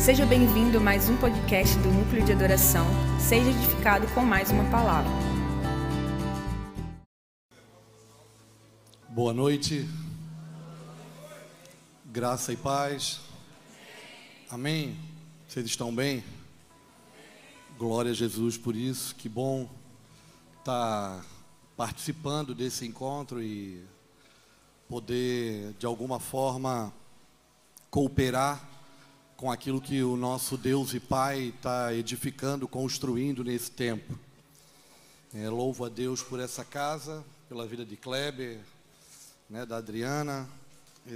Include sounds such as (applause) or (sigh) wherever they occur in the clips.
Seja bem-vindo a mais um podcast do Núcleo de Adoração. Seja edificado com mais uma palavra. Boa noite. Graça e paz. Amém. Vocês estão bem? Glória a Jesus por isso. Que bom estar participando desse encontro e poder, de alguma forma, cooperar com aquilo que o nosso Deus e Pai está edificando, construindo nesse tempo. É, louvo a Deus por essa casa, pela vida de Kleber, né, da Adriana,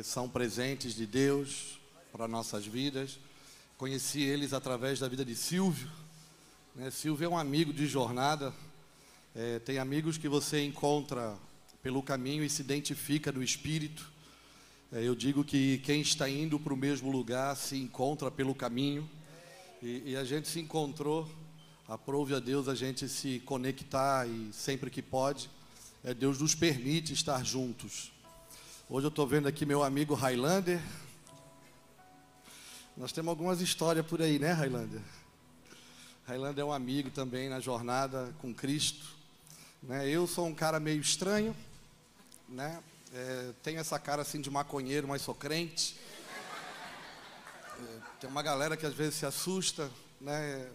são presentes de Deus para nossas vidas. Conheci eles através da vida de Silvio. Né, Silvio é um amigo de jornada. É, tem amigos que você encontra pelo caminho e se identifica no espírito. É, eu digo que quem está indo para o mesmo lugar se encontra pelo caminho. E, e a gente se encontrou. Aprove a Deus a gente se conectar e sempre que pode, é, Deus nos permite estar juntos. Hoje eu estou vendo aqui meu amigo Highlander. Nós temos algumas histórias por aí, né, Highlander? Highlander é um amigo também na jornada com Cristo. Né? Eu sou um cara meio estranho, né? É, tenho essa cara assim de maconheiro, mas sou crente. É, tem uma galera que às vezes se assusta, né?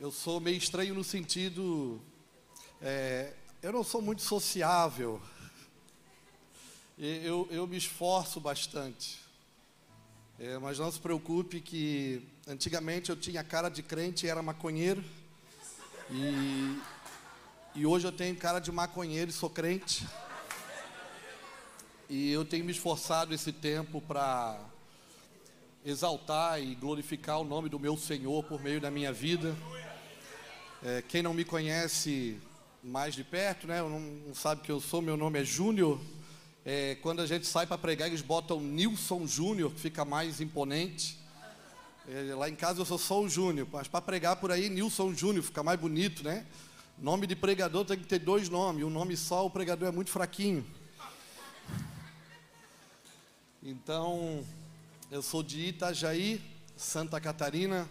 Eu sou meio estranho no sentido, é, eu não sou muito sociável. Eu, eu me esforço bastante. É, mas não se preocupe que antigamente eu tinha cara de crente e era maconheiro. E, e hoje eu tenho cara de maconheiro e sou crente. E eu tenho me esforçado esse tempo para exaltar e glorificar o nome do meu Senhor por meio da minha vida. É, quem não me conhece mais de perto, né, não, sabe que eu sou, meu nome é Júnior. É, quando a gente sai para pregar, eles botam Nilson Júnior, que fica mais imponente. É, lá em casa eu sou só o Júnior, mas para pregar por aí, Nilson Júnior, fica mais bonito, né? Nome de pregador tem que ter dois nomes, um nome só, o pregador é muito fraquinho. Então, eu sou de Itajaí, Santa Catarina,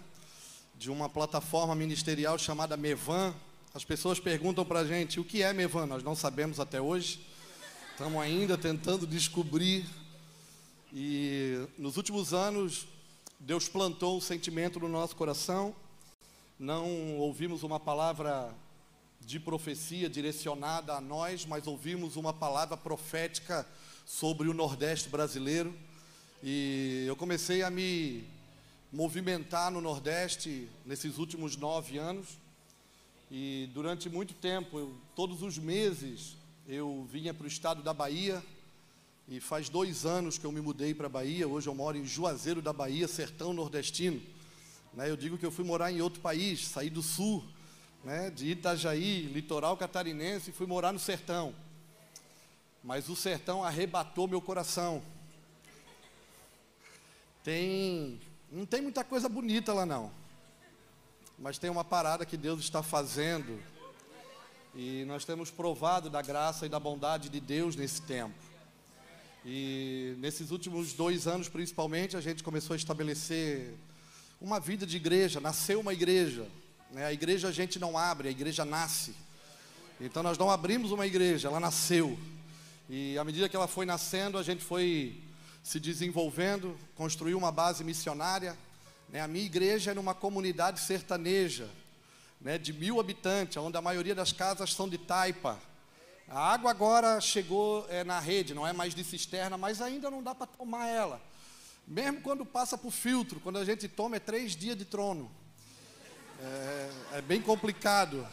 de uma plataforma ministerial chamada Mevan. As pessoas perguntam para a gente o que é Mevan, nós não sabemos até hoje. Estamos ainda tentando descobrir. E nos últimos anos, Deus plantou um sentimento no nosso coração. Não ouvimos uma palavra de profecia direcionada a nós, mas ouvimos uma palavra profética sobre o Nordeste brasileiro. E eu comecei a me movimentar no Nordeste nesses últimos nove anos. E durante muito tempo, eu, todos os meses, eu vinha para o estado da Bahia. E faz dois anos que eu me mudei para a Bahia. Hoje eu moro em Juazeiro da Bahia, sertão nordestino. Né, eu digo que eu fui morar em outro país, saí do sul, né, de Itajaí, litoral catarinense, e fui morar no sertão mas o sertão arrebatou meu coração. Tem, não tem muita coisa bonita lá não, mas tem uma parada que Deus está fazendo e nós temos provado da graça e da bondade de Deus nesse tempo. E nesses últimos dois anos, principalmente, a gente começou a estabelecer uma vida de igreja, nasceu uma igreja. Né? A igreja a gente não abre, a igreja nasce. Então nós não abrimos uma igreja, ela nasceu. E à medida que ela foi nascendo, a gente foi se desenvolvendo, construiu uma base missionária. Né? A minha igreja é numa comunidade sertaneja, né? de mil habitantes, onde a maioria das casas são de taipa. A água agora chegou é, na rede, não é mais de cisterna, mas ainda não dá para tomar ela. Mesmo quando passa por filtro, quando a gente toma é três dias de trono. É, é bem complicado.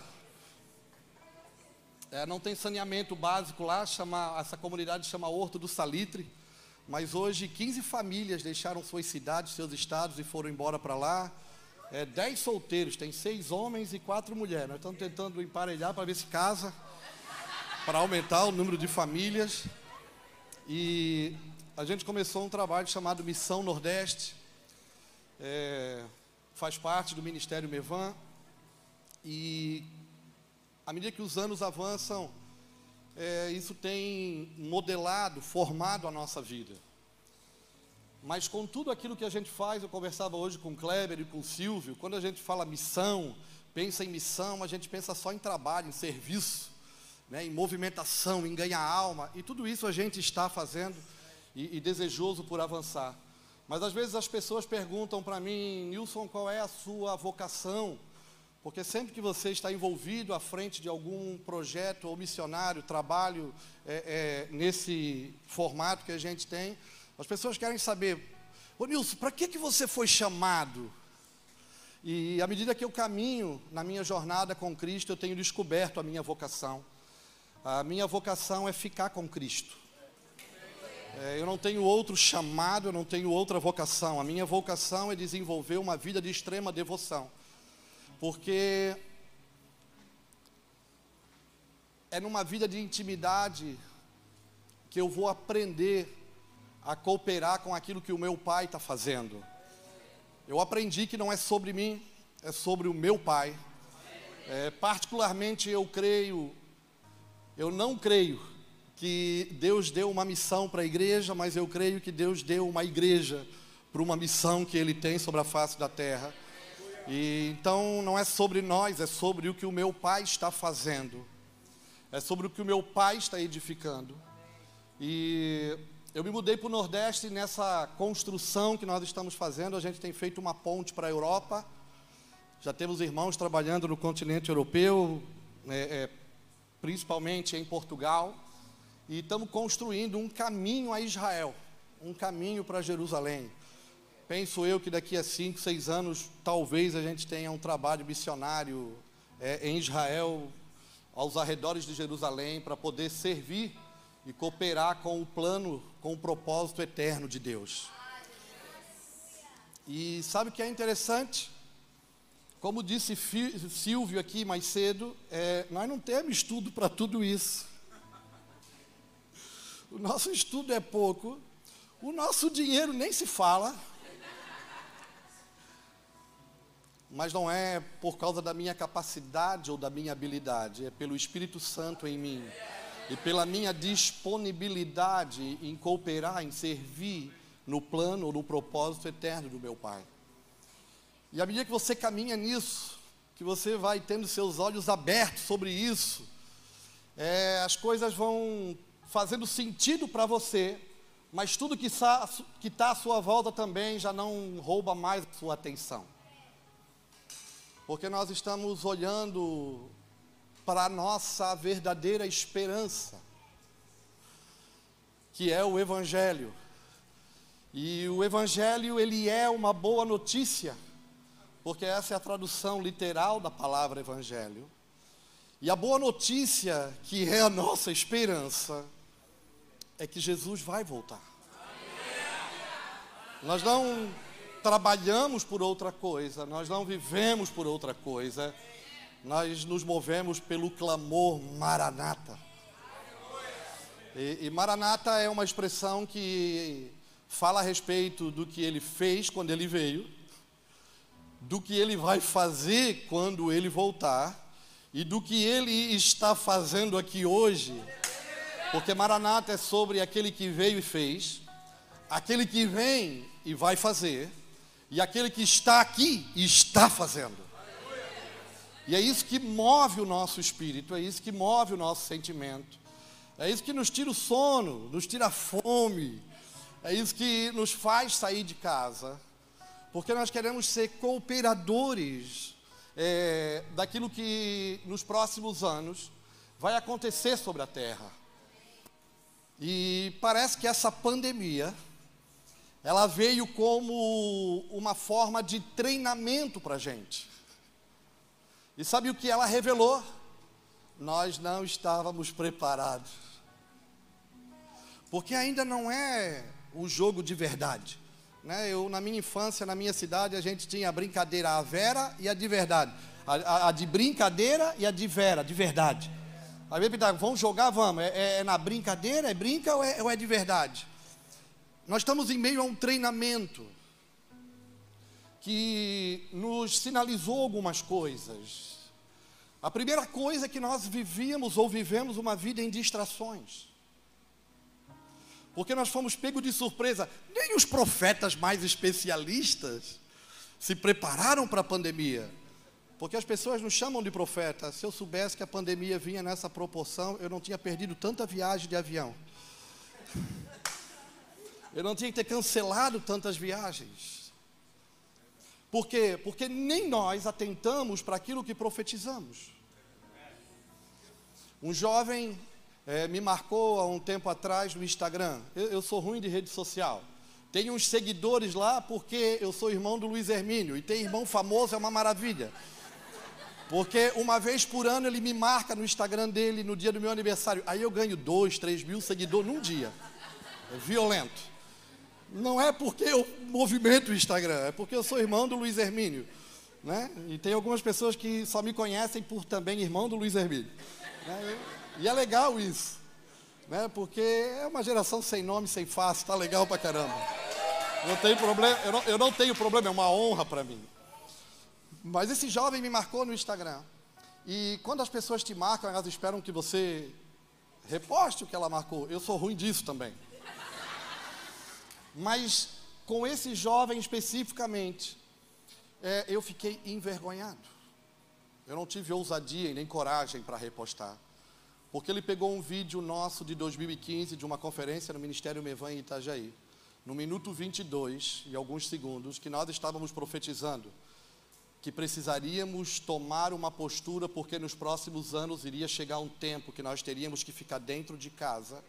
É, não tem saneamento básico lá, chama, essa comunidade chama Horto do Salitre. Mas hoje 15 famílias deixaram suas cidades, seus estados e foram embora para lá. É, 10 solteiros, tem seis homens e quatro mulheres. Nós estamos tentando emparelhar para ver se casa, para aumentar o número de famílias. E a gente começou um trabalho chamado Missão Nordeste. É, faz parte do Ministério Mevan. E à medida que os anos avançam, é, isso tem modelado, formado a nossa vida. Mas com tudo aquilo que a gente faz, eu conversava hoje com o Kleber e com o Silvio, quando a gente fala missão, pensa em missão, a gente pensa só em trabalho, em serviço, né, em movimentação, em ganhar alma, e tudo isso a gente está fazendo e, e desejoso por avançar. Mas às vezes as pessoas perguntam para mim, Nilson, qual é a sua vocação? Porque sempre que você está envolvido à frente de algum projeto ou missionário, trabalho é, é, nesse formato que a gente tem, as pessoas querem saber, ô Nilson, para que, que você foi chamado? E à medida que eu caminho na minha jornada com Cristo, eu tenho descoberto a minha vocação. A minha vocação é ficar com Cristo. É, eu não tenho outro chamado, eu não tenho outra vocação. A minha vocação é desenvolver uma vida de extrema devoção. Porque é numa vida de intimidade que eu vou aprender a cooperar com aquilo que o meu pai está fazendo. Eu aprendi que não é sobre mim, é sobre o meu pai. É, particularmente eu creio, eu não creio que Deus deu uma missão para a igreja, mas eu creio que Deus deu uma igreja para uma missão que Ele tem sobre a face da terra. E então não é sobre nós, é sobre o que o meu pai está fazendo, é sobre o que o meu pai está edificando. E eu me mudei para o Nordeste nessa construção que nós estamos fazendo, a gente tem feito uma ponte para a Europa. Já temos irmãos trabalhando no continente europeu, é, é, principalmente em Portugal, e estamos construindo um caminho a Israel, um caminho para Jerusalém. Penso eu que daqui a cinco, seis anos, talvez a gente tenha um trabalho missionário é, em Israel, aos arredores de Jerusalém, para poder servir e cooperar com o plano, com o propósito eterno de Deus. E sabe o que é interessante? Como disse Silvio aqui mais cedo, é, nós não temos estudo para tudo isso. O nosso estudo é pouco, o nosso dinheiro nem se fala. Mas não é por causa da minha capacidade ou da minha habilidade, é pelo Espírito Santo em mim e pela minha disponibilidade em cooperar, em servir no plano ou no propósito eterno do meu Pai. E à medida que você caminha nisso, que você vai tendo seus olhos abertos sobre isso, é, as coisas vão fazendo sentido para você, mas tudo que está à sua volta também já não rouba mais a sua atenção. Porque nós estamos olhando para a nossa verdadeira esperança, que é o Evangelho. E o Evangelho, ele é uma boa notícia, porque essa é a tradução literal da palavra Evangelho. E a boa notícia, que é a nossa esperança, é que Jesus vai voltar. Nós não trabalhamos por outra coisa, nós não vivemos por outra coisa nós nos movemos pelo clamor Maranata. E, e Maranata é uma expressão que fala a respeito do que ele fez quando ele veio, do que ele vai fazer quando ele voltar e do que ele está fazendo aqui hoje. Porque Maranata é sobre aquele que veio e fez, aquele que vem e vai fazer, e aquele que está aqui está fazendo. E é isso que move o nosso espírito, é isso que move o nosso sentimento. É isso que nos tira o sono, nos tira a fome. É isso que nos faz sair de casa. Porque nós queremos ser cooperadores é, daquilo que nos próximos anos vai acontecer sobre a terra. E parece que essa pandemia, ela veio como uma forma de treinamento para a gente. E sabe o que ela revelou? Nós não estávamos preparados. Porque ainda não é o jogo de verdade. Né? Eu, na minha infância, na minha cidade, a gente tinha a brincadeira a vera e a de verdade. A, a, a de brincadeira e a de vera, de verdade. Aí me vamos jogar, vamos. É, é, é, na brincadeira, é brinca ou é, ou é de verdade? Nós estamos em meio a um treinamento que nos sinalizou algumas coisas. A primeira coisa é que nós vivíamos ou vivemos uma vida em distrações. Porque nós fomos pegos de surpresa. Nem os profetas mais especialistas se prepararam para a pandemia. Porque as pessoas nos chamam de profeta. Se eu soubesse que a pandemia vinha nessa proporção, eu não tinha perdido tanta viagem de avião. Eu não tinha que ter cancelado tantas viagens. Por quê? Porque nem nós atentamos para aquilo que profetizamos. Um jovem é, me marcou há um tempo atrás no Instagram. Eu, eu, sou ruim de rede social. Tenho uns seguidores lá porque eu sou irmão do Luiz Hermínio. E ter irmão famoso é uma maravilha. Porque uma vez por ano ele me marca no Instagram dele no dia do meu aniversário. Aí eu ganho dois, três mil seguidores num dia. É violento. Não é porque eu movimento o Instagram, é porque eu sou irmão do Luiz Hermínio. Né? E tem algumas pessoas que só me conhecem por também irmão do Luiz Hermínio. Né? E é legal isso. Né? Porque é uma geração sem nome, sem face, tá legal pra caramba. Não tem problema, eu não, eu não tenho problema, é uma honra para mim. Mas esse jovem me marcou no Instagram. E quando as pessoas te marcam, elas esperam que você reposte o que ela marcou. Eu sou ruim disso também. Mas com esse jovem especificamente, é, eu fiquei envergonhado. Eu não tive ousadia e nem coragem para repostar. Porque ele pegou um vídeo nosso de 2015, de uma conferência no Ministério Mevan em Itajaí, no minuto 22 e alguns segundos, que nós estávamos profetizando que precisaríamos tomar uma postura, porque nos próximos anos iria chegar um tempo que nós teríamos que ficar dentro de casa,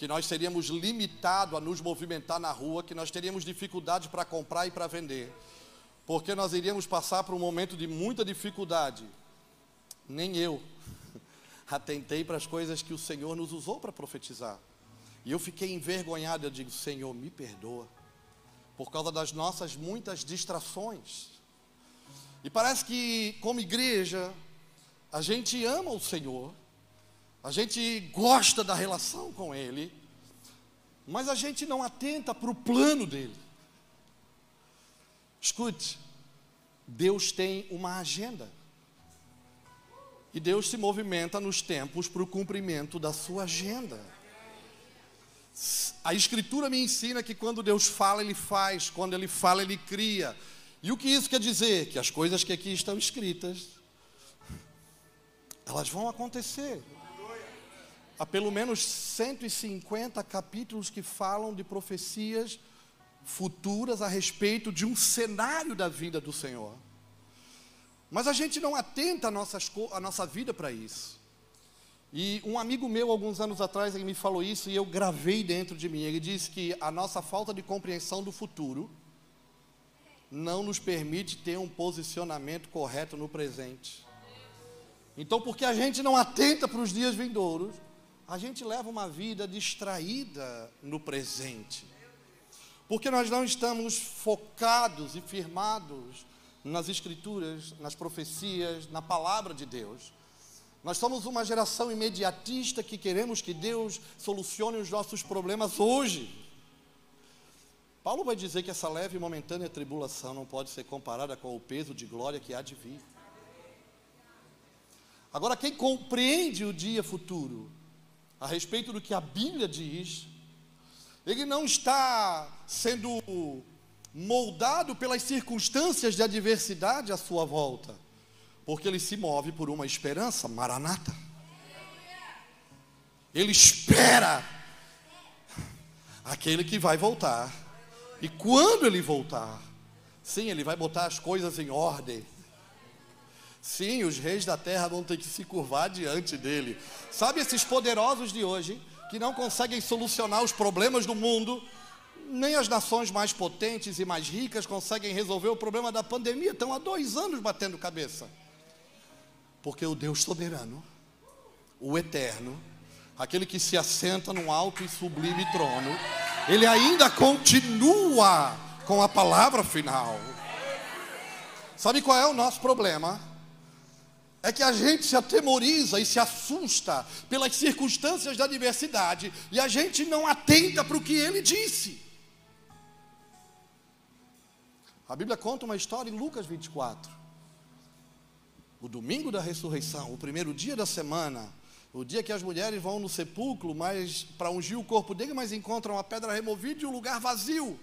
que nós seríamos limitados a nos movimentar na rua, que nós teríamos dificuldade para comprar e para vender, porque nós iríamos passar por um momento de muita dificuldade. Nem eu (laughs) atentei para as coisas que o Senhor nos usou para profetizar. E eu fiquei envergonhado, eu digo, Senhor, me perdoa, por causa das nossas muitas distrações e parece que, como igreja, a gente ama o Senhor, a gente gosta da relação com Ele, mas a gente não atenta para o plano dele. Escute, Deus tem uma agenda. E Deus se movimenta nos tempos para o cumprimento da sua agenda. A Escritura me ensina que quando Deus fala, Ele faz, quando Ele fala, Ele cria. E o que isso quer dizer? Que as coisas que aqui estão escritas, elas vão acontecer. Há pelo menos 150 capítulos que falam de profecias futuras a respeito de um cenário da vida do Senhor. Mas a gente não atenta a, nossas, a nossa vida para isso. E um amigo meu, alguns anos atrás, ele me falou isso e eu gravei dentro de mim. Ele disse que a nossa falta de compreensão do futuro não nos permite ter um posicionamento correto no presente. Então, porque a gente não atenta para os dias vindouros, a gente leva uma vida distraída no presente. Porque nós não estamos focados e firmados nas escrituras, nas profecias, na palavra de Deus. Nós somos uma geração imediatista que queremos que Deus solucione os nossos problemas hoje. Paulo vai dizer que essa leve e momentânea tribulação não pode ser comparada com o peso de glória que há de vir. Agora, quem compreende o dia futuro, a respeito do que a Bíblia diz, ele não está sendo moldado pelas circunstâncias de adversidade à sua volta, porque ele se move por uma esperança, maranata. Ele espera aquele que vai voltar e quando ele voltar, sim, ele vai botar as coisas em ordem. Sim, os reis da terra vão ter que se curvar diante dele. Sabe esses poderosos de hoje que não conseguem solucionar os problemas do mundo? Nem as nações mais potentes e mais ricas conseguem resolver o problema da pandemia. Estão há dois anos batendo cabeça. Porque o Deus soberano, o eterno, aquele que se assenta num alto e sublime trono, ele ainda continua com a palavra final. Sabe qual é o nosso problema? É que a gente se atemoriza e se assusta pelas circunstâncias da adversidade e a gente não atenta para o que ele disse. A Bíblia conta uma história em Lucas 24. O domingo da ressurreição, o primeiro dia da semana, O dia que as mulheres vão no sepulcro, mas para ungir o corpo dele, mas encontram a pedra removida e o lugar vazio.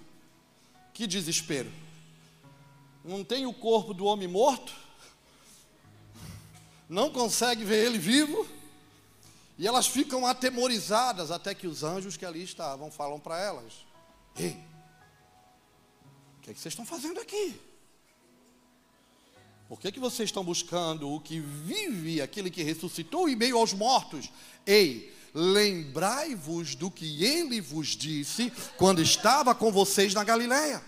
Que desespero. Não tem o corpo do homem morto, não consegue ver ele vivo, e elas ficam atemorizadas até que os anjos que ali estavam falam para elas: Ei, o que, é que vocês estão fazendo aqui? Por que, que vocês estão buscando o que vive, aquele que ressuscitou em meio aos mortos? Ei, lembrai-vos do que ele vos disse quando estava com vocês na Galileia.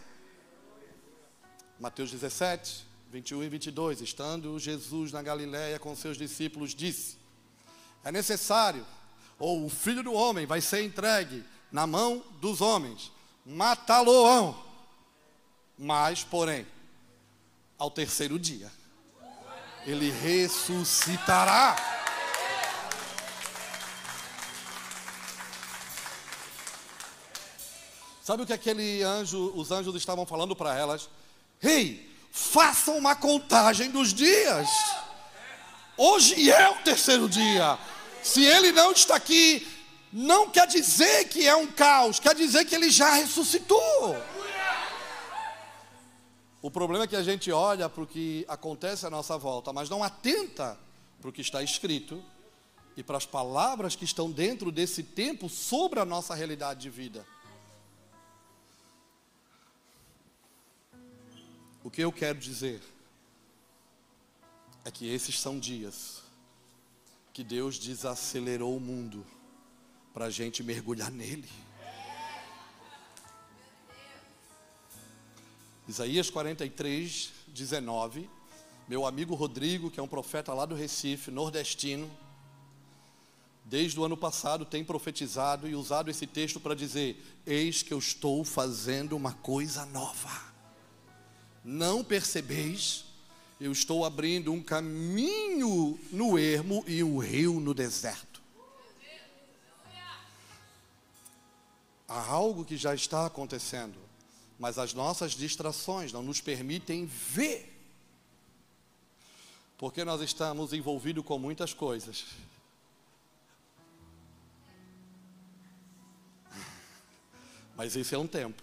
Mateus 17, 21 e 22. Estando Jesus na Galileia com seus discípulos, disse: É necessário, ou o filho do homem vai ser entregue na mão dos homens, matá-lo-ão. Mas, porém, ao terceiro dia. Ele ressuscitará. Sabe o que aquele anjo, os anjos estavam falando para elas? Hey, façam uma contagem dos dias. Hoje é o terceiro dia. Se ele não está aqui, não quer dizer que é um caos, quer dizer que ele já ressuscitou. O problema é que a gente olha para o que acontece à nossa volta, mas não atenta para o que está escrito e para as palavras que estão dentro desse tempo sobre a nossa realidade de vida. O que eu quero dizer é que esses são dias que Deus desacelerou o mundo para a gente mergulhar nele. Isaías 43, 19. Meu amigo Rodrigo, que é um profeta lá do Recife, nordestino, desde o ano passado tem profetizado e usado esse texto para dizer: Eis que eu estou fazendo uma coisa nova. Não percebeis? Eu estou abrindo um caminho no ermo e um rio no deserto. Há algo que já está acontecendo mas as nossas distrações não nos permitem ver. Porque nós estamos envolvidos com muitas coisas. Mas esse é um tempo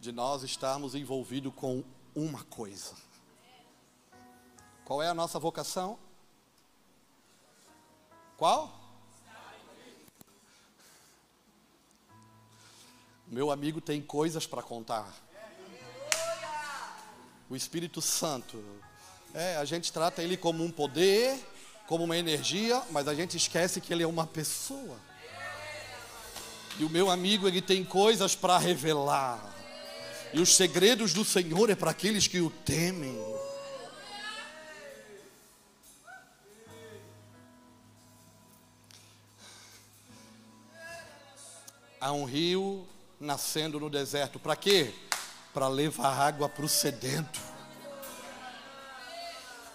de nós estarmos envolvidos com uma coisa. Qual é a nossa vocação? Qual? Meu amigo tem coisas para contar. O Espírito Santo. É, a gente trata ele como um poder, como uma energia, mas a gente esquece que ele é uma pessoa. E o meu amigo, ele tem coisas para revelar. E os segredos do Senhor é para aqueles que o temem. Há um rio nascendo no deserto. Para quê? Para levar água para o sedento.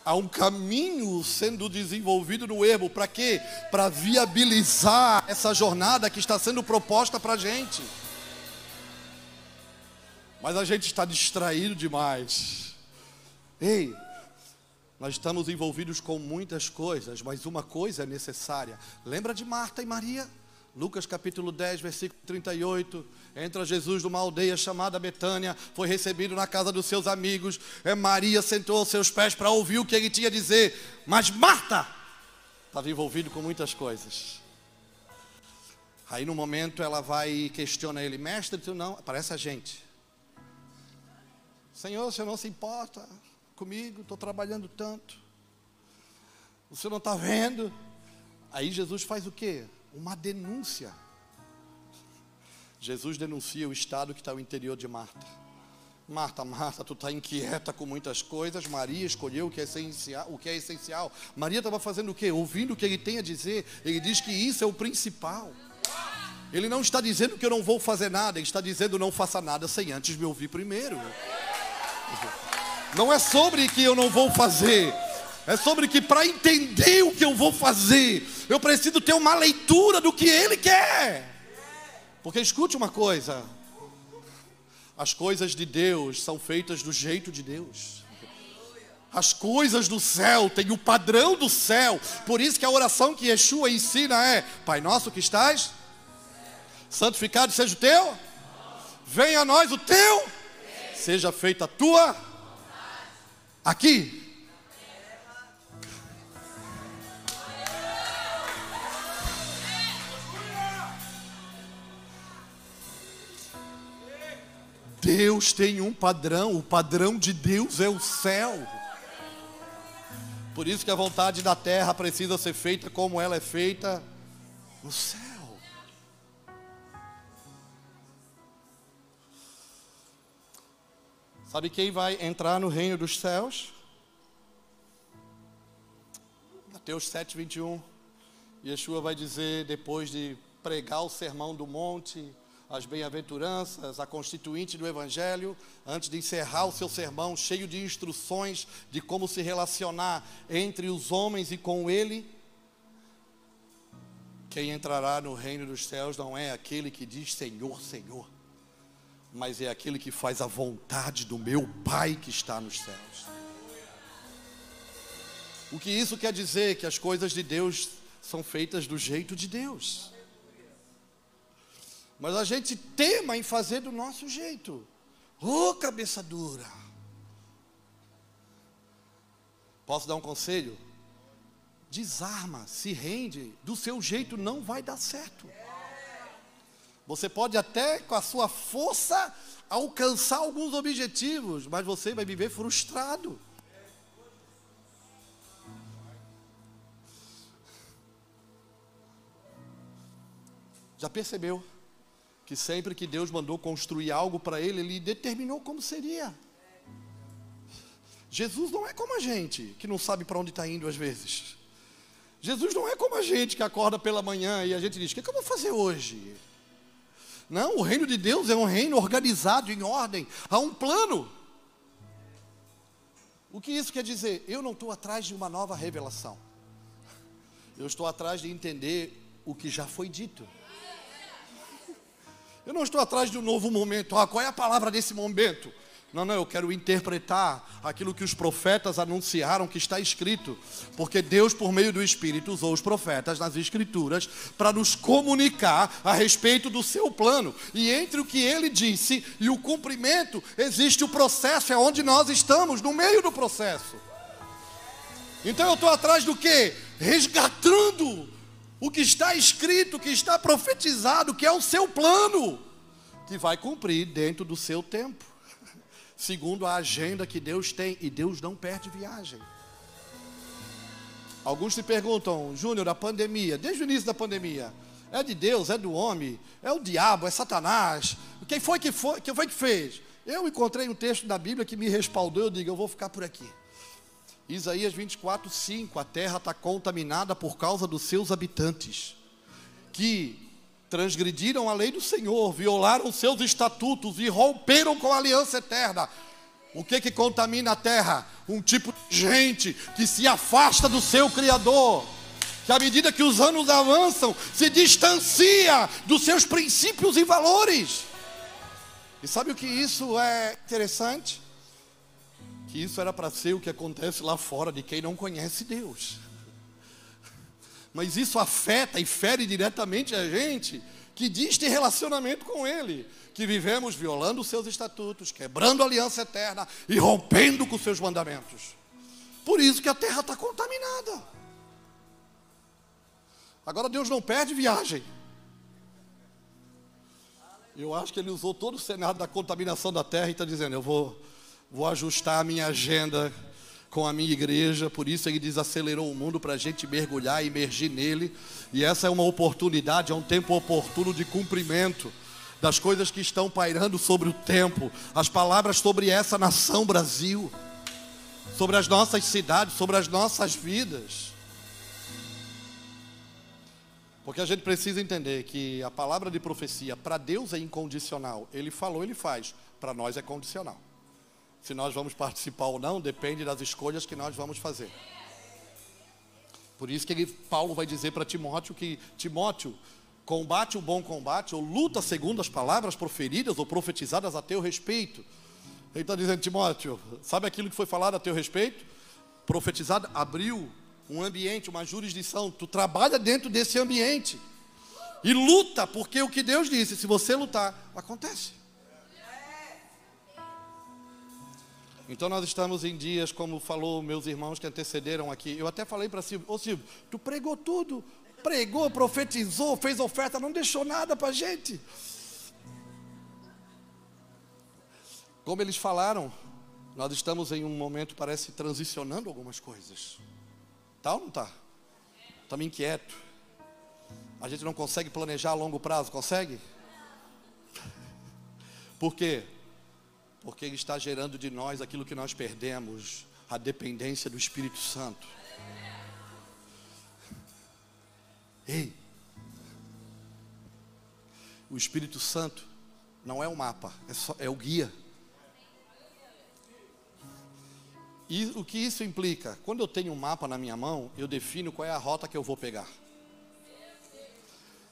Há um caminho sendo desenvolvido no ermo. Para quê? Para viabilizar essa jornada que está sendo proposta para a gente. Mas a gente está distraído demais. Ei, nós estamos envolvidos com muitas coisas, mas uma coisa é necessária. Lembra de Marta e Maria? Lucas capítulo 10, versículo 38. Entra Jesus numa aldeia chamada Betânia, foi recebido na casa dos seus amigos. É, Maria sentou aos seus pés para ouvir o que ele tinha a dizer. Mas Marta estava envolvido com muitas coisas. Aí no momento ela vai e questiona ele, mestre, tu não, parece a gente. Senhor, o senhor não se importa comigo, estou trabalhando tanto. O senhor não está vendo? Aí Jesus faz o quê? uma denúncia. Jesus denuncia o estado que está o interior de Marta. Marta, Marta, tu está inquieta com muitas coisas. Maria escolheu o que é essencial. O que é essencial. Maria estava fazendo o quê? Ouvindo o que ele tem a dizer. Ele diz que isso é o principal. Ele não está dizendo que eu não vou fazer nada. Ele está dizendo não faça nada sem antes me ouvir primeiro. Não é sobre que eu não vou fazer. É sobre que para entender o que eu vou fazer, eu preciso ter uma leitura do que Ele quer. Porque escute uma coisa: as coisas de Deus são feitas do jeito de Deus. as coisas do céu, tem o padrão do céu. Por isso que a oração que Yeshua ensina é: Pai nosso que estás, santificado seja o teu, venha a nós o teu, seja feita a tua, aqui. Deus tem um padrão, o padrão de Deus é o céu. Por isso que a vontade da terra precisa ser feita como ela é feita no céu. Sabe quem vai entrar no reino dos céus? Mateus 7, 21. Yeshua vai dizer, depois de pregar o sermão do monte, as bem-aventuranças, a constituinte do Evangelho, antes de encerrar o seu sermão, cheio de instruções de como se relacionar entre os homens e com Ele. Quem entrará no reino dos céus não é aquele que diz Senhor, Senhor, mas é aquele que faz a vontade do meu Pai que está nos céus. O que isso quer dizer? Que as coisas de Deus são feitas do jeito de Deus. Mas a gente tema em fazer do nosso jeito. Ô oh, cabeça dura. Posso dar um conselho? Desarma, se rende, do seu jeito não vai dar certo. Você pode até com a sua força alcançar alguns objetivos, mas você vai viver frustrado. Já percebeu? que sempre que Deus mandou construir algo para ele, ele determinou como seria. Jesus não é como a gente, que não sabe para onde está indo às vezes. Jesus não é como a gente que acorda pela manhã e a gente diz: O que, é que eu vou fazer hoje? Não, o reino de Deus é um reino organizado, em ordem, há um plano. O que isso quer dizer? Eu não estou atrás de uma nova revelação, eu estou atrás de entender o que já foi dito. Eu não estou atrás de um novo momento. Ah, qual é a palavra desse momento? Não, não, eu quero interpretar aquilo que os profetas anunciaram que está escrito, porque Deus, por meio do Espírito, usou os profetas nas Escrituras para nos comunicar a respeito do seu plano. E entre o que ele disse e o cumprimento, existe o processo, é onde nós estamos, no meio do processo. Então eu estou atrás do que? Resgatando o que está escrito, o que está profetizado, que é o seu plano, que vai cumprir dentro do seu tempo, segundo a agenda que Deus tem, e Deus não perde viagem. Alguns se perguntam, Júnior, a pandemia, desde o início da pandemia, é de Deus, é do homem, é o diabo, é Satanás. Quem foi que foi, quem foi que fez? Eu encontrei um texto da Bíblia que me respaldou, eu digo, eu vou ficar por aqui. Isaías 24, 5: A terra está contaminada por causa dos seus habitantes, que transgrediram a lei do Senhor, violaram seus estatutos e romperam com a aliança eterna. O que que contamina a terra? Um tipo de gente que se afasta do seu Criador, que à medida que os anos avançam, se distancia dos seus princípios e valores. E sabe o que isso é interessante? que isso era para ser o que acontece lá fora de quem não conhece Deus. Mas isso afeta e fere diretamente a gente que diz ter relacionamento com Ele, que vivemos violando os seus estatutos, quebrando a aliança eterna e rompendo com os seus mandamentos. Por isso que a terra está contaminada. Agora Deus não perde viagem. Eu acho que ele usou todo o cenário da contaminação da terra e está dizendo: eu vou vou ajustar a minha agenda com a minha igreja, por isso ele desacelerou o mundo para a gente mergulhar emergir nele. E essa é uma oportunidade, é um tempo oportuno de cumprimento das coisas que estão pairando sobre o tempo, as palavras sobre essa nação Brasil, sobre as nossas cidades, sobre as nossas vidas. Porque a gente precisa entender que a palavra de profecia para Deus é incondicional. Ele falou, ele faz. Para nós é condicional. Se nós vamos participar ou não, depende das escolhas que nós vamos fazer. Por isso que ele, Paulo vai dizer para Timóteo que Timóteo combate o bom combate ou luta segundo as palavras proferidas ou profetizadas a teu respeito. Ele está dizendo, Timóteo, sabe aquilo que foi falado a teu respeito? profetizado, abriu um ambiente, uma jurisdição. Tu trabalha dentro desse ambiente. E luta, porque o que Deus disse, se você lutar, acontece. Então nós estamos em dias, como falou meus irmãos que antecederam aqui. Eu até falei para Silvio, ô Silvio, tu pregou tudo, pregou, profetizou, fez oferta, não deixou nada para a gente. Como eles falaram, nós estamos em um momento, parece, transicionando algumas coisas. Tá ou não tá? Estamos inquietos. A gente não consegue planejar a longo prazo, consegue? Por quê? Porque Ele está gerando de nós aquilo que nós perdemos, a dependência do Espírito Santo. Ei, o Espírito Santo não é o mapa, é, só, é o guia. E o que isso implica? Quando eu tenho um mapa na minha mão, eu defino qual é a rota que eu vou pegar.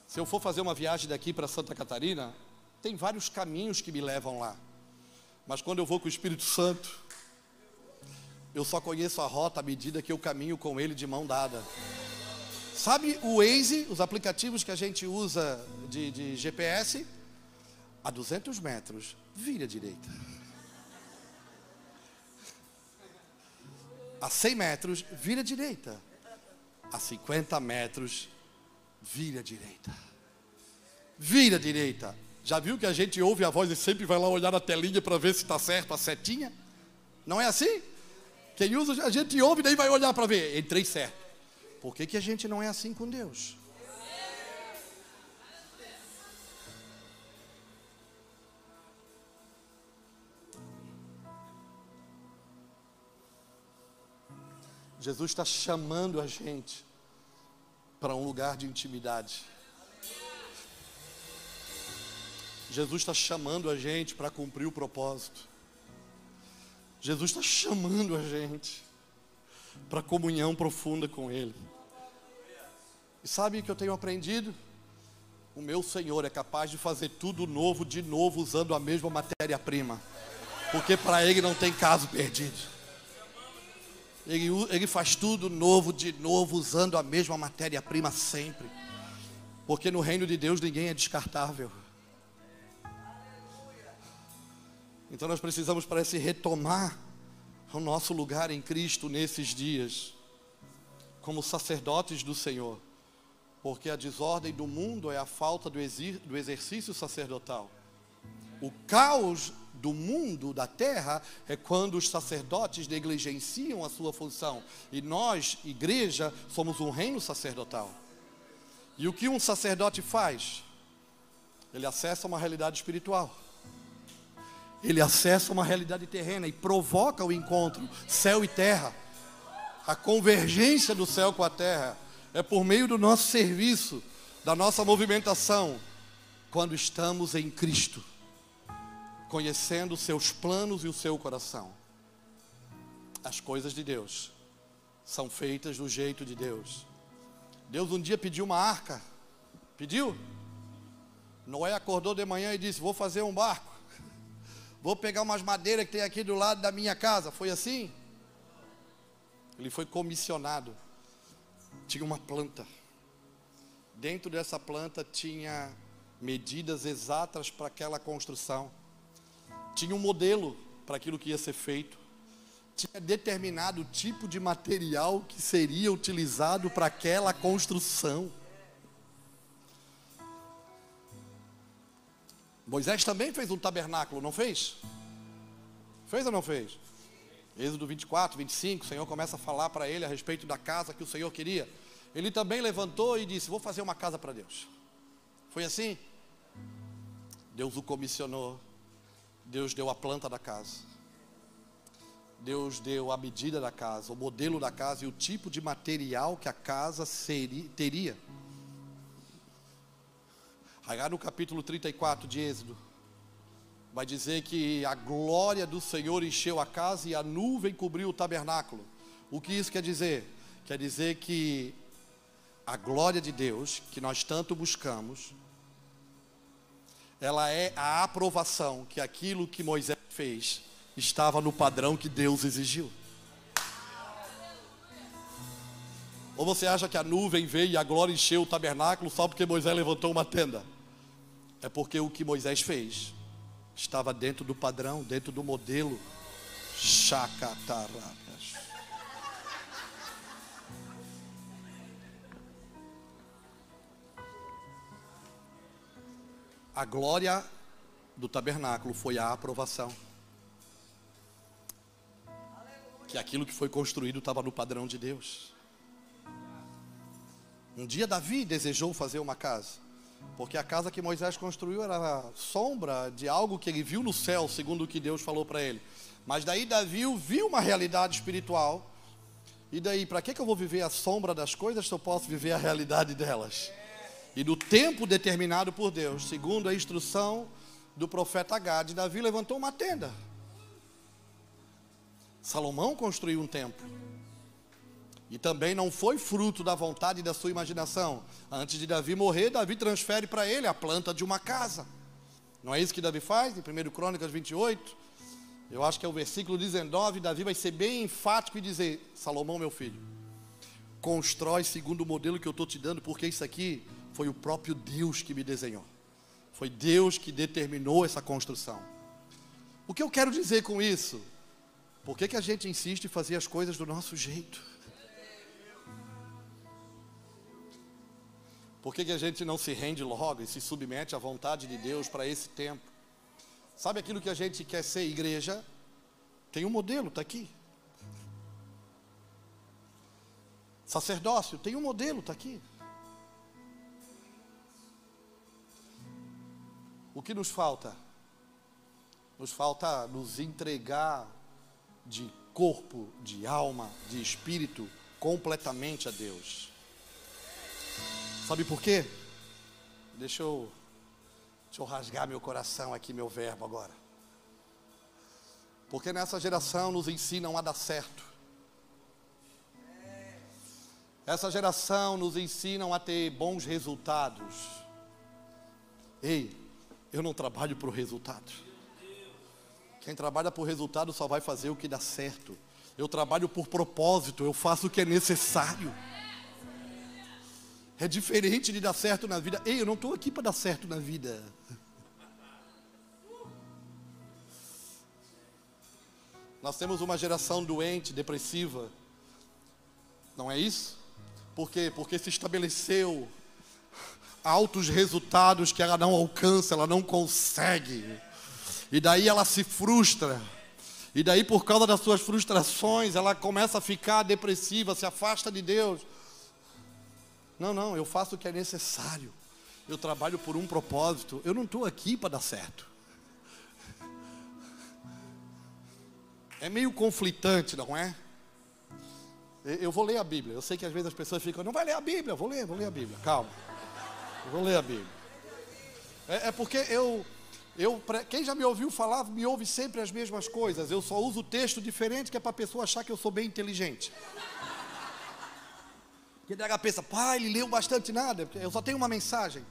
Se eu for fazer uma viagem daqui para Santa Catarina, tem vários caminhos que me levam lá. Mas quando eu vou com o Espírito Santo, eu só conheço a rota à medida que eu caminho com ele de mão dada. Sabe o Waze, os aplicativos que a gente usa de, de GPS? A 200 metros, vira à direita. A 100 metros, vira à direita. A 50 metros, vira à direita. Vira à direita. Já viu que a gente ouve a voz e sempre vai lá olhar na telinha para ver se está certo a setinha? Não é assim? Quem usa, a gente ouve e daí vai olhar para ver. Entrei certo. Por que, que a gente não é assim com Deus? Jesus está chamando a gente para um lugar de intimidade. Jesus está chamando a gente para cumprir o propósito. Jesus está chamando a gente para comunhão profunda com Ele. E sabe o que eu tenho aprendido? O meu Senhor é capaz de fazer tudo novo de novo usando a mesma matéria-prima. Porque para Ele não tem caso perdido. Ele, ele faz tudo novo de novo usando a mesma matéria-prima sempre. Porque no reino de Deus ninguém é descartável. Então nós precisamos, parece, retomar o nosso lugar em Cristo nesses dias, como sacerdotes do Senhor porque a desordem do mundo é a falta do, do exercício sacerdotal. O caos do mundo, da terra, é quando os sacerdotes negligenciam a sua função. E nós, igreja, somos um reino sacerdotal. E o que um sacerdote faz? Ele acessa uma realidade espiritual. Ele acessa uma realidade terrena e provoca o encontro, céu e terra. A convergência do céu com a terra é por meio do nosso serviço, da nossa movimentação, quando estamos em Cristo, conhecendo os seus planos e o seu coração. As coisas de Deus são feitas do jeito de Deus. Deus um dia pediu uma arca, pediu? Noé acordou de manhã e disse: Vou fazer um barco, vou pegar umas madeiras que tem aqui do lado da minha casa. Foi assim? Ele foi comissionado tinha uma planta. Dentro dessa planta tinha medidas exatas para aquela construção. Tinha um modelo para aquilo que ia ser feito. Tinha determinado tipo de material que seria utilizado para aquela construção. Moisés também fez um tabernáculo, não fez? Fez ou não fez? Êxodo 24, 25, o Senhor começa a falar para ele a respeito da casa que o Senhor queria. Ele também levantou e disse: Vou fazer uma casa para Deus. Foi assim? Deus o comissionou. Deus deu a planta da casa. Deus deu a medida da casa, o modelo da casa e o tipo de material que a casa seria, teria. Aí no capítulo 34 de Êxodo, vai dizer que a glória do Senhor encheu a casa e a nuvem cobriu o tabernáculo. O que isso quer dizer? Quer dizer que a glória de Deus, que nós tanto buscamos, ela é a aprovação que aquilo que Moisés fez estava no padrão que Deus exigiu. Ou você acha que a nuvem veio e a glória encheu o tabernáculo só porque Moisés levantou uma tenda? É porque o que Moisés fez estava dentro do padrão, dentro do modelo. Chacatarabas. A glória do tabernáculo foi a aprovação. Que aquilo que foi construído estava no padrão de Deus. Um dia Davi desejou fazer uma casa, porque a casa que Moisés construiu era a sombra de algo que ele viu no céu, segundo o que Deus falou para ele. Mas daí Davi viu uma realidade espiritual. E daí, para que, que eu vou viver a sombra das coisas se eu posso viver a realidade delas? E no tempo determinado por Deus, segundo a instrução do profeta Gad, Davi levantou uma tenda. Salomão construiu um templo. E também não foi fruto da vontade da sua imaginação. Antes de Davi morrer, Davi transfere para ele a planta de uma casa. Não é isso que Davi faz em 1 Crônicas 28? Eu acho que é o versículo 19. Davi vai ser bem enfático e dizer: Salomão, meu filho, constrói segundo o modelo que eu estou te dando, porque isso aqui foi o próprio Deus que me desenhou. Foi Deus que determinou essa construção. O que eu quero dizer com isso? Por que, que a gente insiste em fazer as coisas do nosso jeito? Por que, que a gente não se rende logo e se submete à vontade de Deus para esse tempo? Sabe aquilo que a gente quer ser igreja? Tem um modelo, está aqui. Sacerdócio, tem um modelo, está aqui. O que nos falta? Nos falta nos entregar de corpo, de alma, de espírito completamente a Deus. Sabe por quê? Deixa eu, deixa eu rasgar meu coração aqui, meu verbo agora. Porque nessa geração nos ensinam a dar certo. Essa geração nos ensinam a ter bons resultados. Ei, eu não trabalho por resultado. Quem trabalha por resultado só vai fazer o que dá certo. Eu trabalho por propósito, eu faço o que é necessário. É diferente de dar certo na vida. Ei, eu não estou aqui para dar certo na vida. Nós temos uma geração doente, depressiva. Não é isso? Por quê? Porque se estabeleceu altos resultados que ela não alcança, ela não consegue. E daí ela se frustra. E daí, por causa das suas frustrações, ela começa a ficar depressiva, se afasta de Deus. Não, não, eu faço o que é necessário. Eu trabalho por um propósito. Eu não estou aqui para dar certo. É meio conflitante, não é? Eu vou ler a Bíblia. Eu sei que às vezes as pessoas ficam, não vai ler a Bíblia, vou ler, vou ler a Bíblia. Calma. Eu vou ler a Bíblia. É, é porque eu, eu, quem já me ouviu falar, me ouve sempre as mesmas coisas. Eu só uso texto diferente que é para a pessoa achar que eu sou bem inteligente. Que daí pensa, pai, ele leu bastante nada, eu só tenho uma mensagem.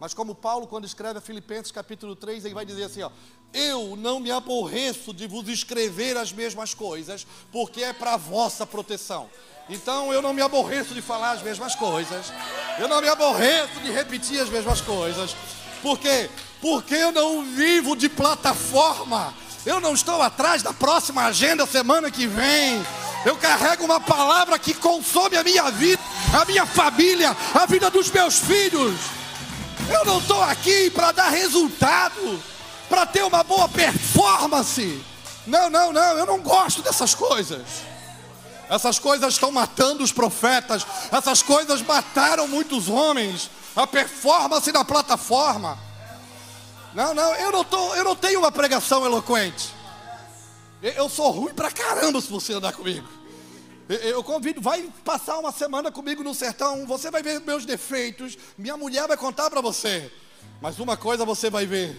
Mas como Paulo, quando escreve a Filipenses capítulo 3, ele vai dizer assim: ó, Eu não me aborreço de vos escrever as mesmas coisas, porque é para vossa proteção. Então eu não me aborreço de falar as mesmas coisas, eu não me aborreço de repetir as mesmas coisas. Por quê? Porque eu não vivo de plataforma, eu não estou atrás da próxima agenda semana que vem. Eu carrego uma palavra que consome a minha vida, a minha família, a vida dos meus filhos. Eu não estou aqui para dar resultado, para ter uma boa performance. Não, não, não, eu não gosto dessas coisas. Essas coisas estão matando os profetas, essas coisas mataram muitos homens. A performance na plataforma. Não, não, eu não, tô, eu não tenho uma pregação eloquente. Eu sou ruim pra caramba se você andar comigo. Eu convido, vai passar uma semana comigo no sertão, você vai ver meus defeitos, minha mulher vai contar para você. Mas uma coisa você vai ver: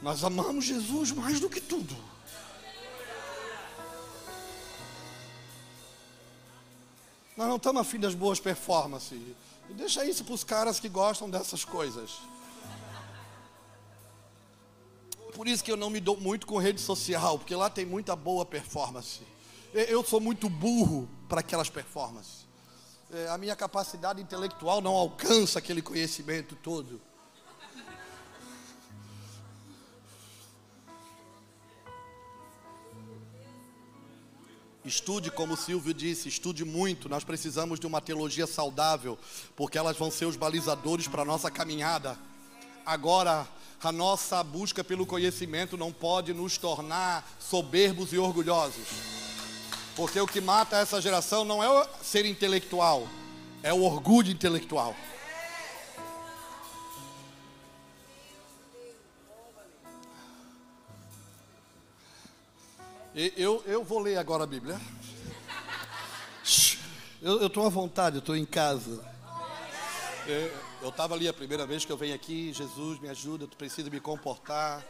nós amamos Jesus mais do que tudo. Nós não estamos afim das boas performances. Deixa isso para os caras que gostam dessas coisas. Por isso que eu não me dou muito com rede social, porque lá tem muita boa performance. Eu sou muito burro para aquelas performances. é, a minha capacidade intelectual não alcança aquele conhecimento todo. Estude, como o Silvio disse, estude muito. Nós precisamos de uma teologia saudável, porque elas vão ser os balizadores para a nossa caminhada. Agora, a nossa busca pelo conhecimento não pode nos tornar soberbos e orgulhosos. Porque o que mata essa geração não é ser intelectual, é o orgulho intelectual. Eu, eu vou ler agora a Bíblia. Eu estou à vontade, estou em casa. Eu estava ali a primeira vez que eu venho aqui, Jesus me ajuda, eu preciso me comportar.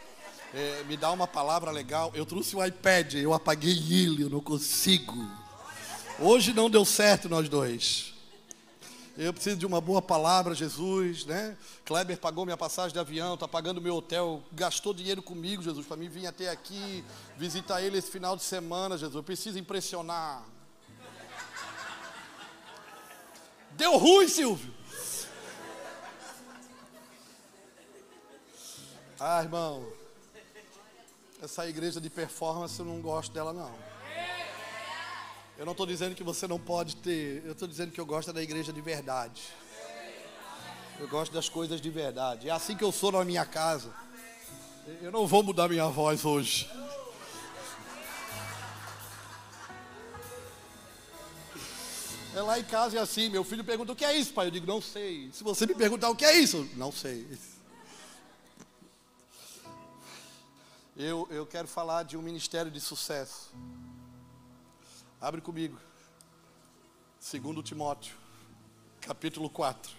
É, me dá uma palavra legal. Eu trouxe o iPad, eu apaguei ele, eu não consigo. Hoje não deu certo nós dois. Eu preciso de uma boa palavra, Jesus, né? Kleber pagou minha passagem de avião, está pagando meu hotel, gastou dinheiro comigo, Jesus, para mim vir até aqui, visitar ele esse final de semana, Jesus. Eu preciso impressionar. Deu ruim, Silvio. Ah, irmão, essa igreja de performance eu não gosto dela não. Eu não estou dizendo que você não pode ter, eu estou dizendo que eu gosto da igreja de verdade. Eu gosto das coisas de verdade. É assim que eu sou na minha casa. Eu não vou mudar minha voz hoje. É lá em casa é assim, meu filho pergunta o que é isso, pai? Eu digo, não sei. Se você me perguntar o que é isso, não sei. Eu, eu quero falar de um ministério de sucesso. Abre comigo. Segundo Timóteo, capítulo 4.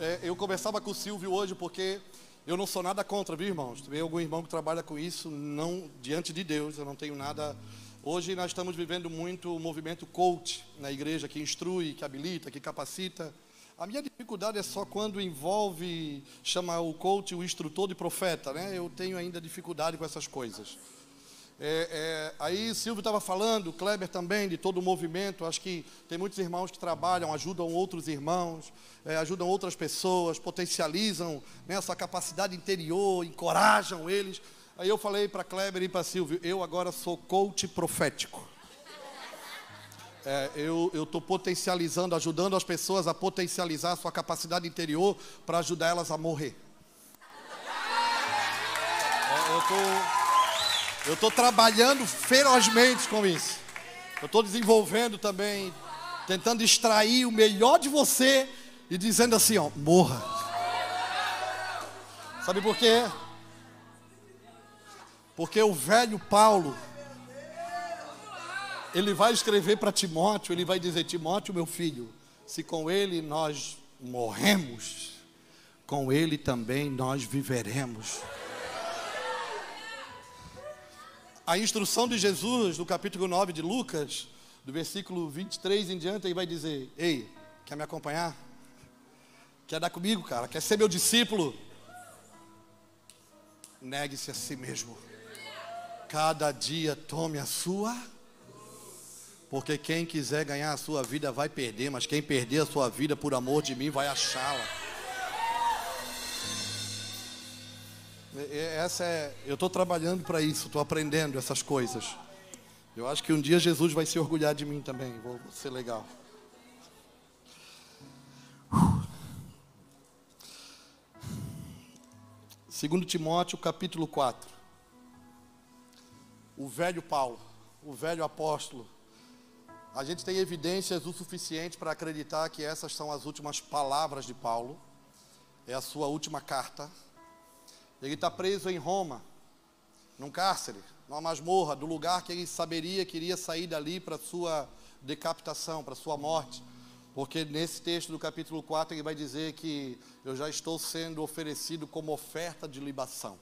É, eu conversava com o Silvio hoje porque eu não sou nada contra, viu, irmãos? Tem algum irmão que trabalha com isso, não diante de Deus, eu não tenho nada. Hoje nós estamos vivendo muito o movimento coach na igreja, que instrui, que habilita, que capacita. A minha dificuldade é só quando envolve chamar o coach o instrutor de profeta, né? Eu tenho ainda dificuldade com essas coisas. É, é, aí Silvio estava falando, Kleber também, de todo o movimento. Acho que tem muitos irmãos que trabalham, ajudam outros irmãos, é, ajudam outras pessoas, potencializam né, a sua capacidade interior, encorajam eles. Aí eu falei para Kleber e para Silvio, eu agora sou coach profético. É, eu estou potencializando, ajudando as pessoas a potencializar a sua capacidade interior para ajudar elas a morrer. É, eu eu estou trabalhando ferozmente com isso. Eu estou desenvolvendo também, tentando extrair o melhor de você e dizendo assim, ó, morra. Sabe por quê? Porque o velho Paulo, ele vai escrever para Timóteo, ele vai dizer: Timóteo, meu filho, se com ele nós morremos, com ele também nós viveremos. a instrução de Jesus, no capítulo 9 de Lucas, do versículo 23 em diante, ele vai dizer: Ei, quer me acompanhar? Quer dar comigo, cara? Quer ser meu discípulo? Negue-se a si mesmo. Cada dia tome a sua. Porque quem quiser ganhar a sua vida vai perder, mas quem perder a sua vida por amor de mim vai achá-la. Essa é, eu estou trabalhando para isso, estou aprendendo essas coisas. Eu acho que um dia Jesus vai se orgulhar de mim também, vou ser legal. Segundo Timóteo, capítulo 4. O velho Paulo, o velho apóstolo. A gente tem evidências o suficiente para acreditar que essas são as últimas palavras de Paulo. É a sua última carta. Ele está preso em Roma, num cárcere, numa masmorra, do lugar que ele saberia que iria sair dali para sua decapitação, para sua morte. Porque nesse texto do capítulo 4 ele vai dizer que eu já estou sendo oferecido como oferta de libação.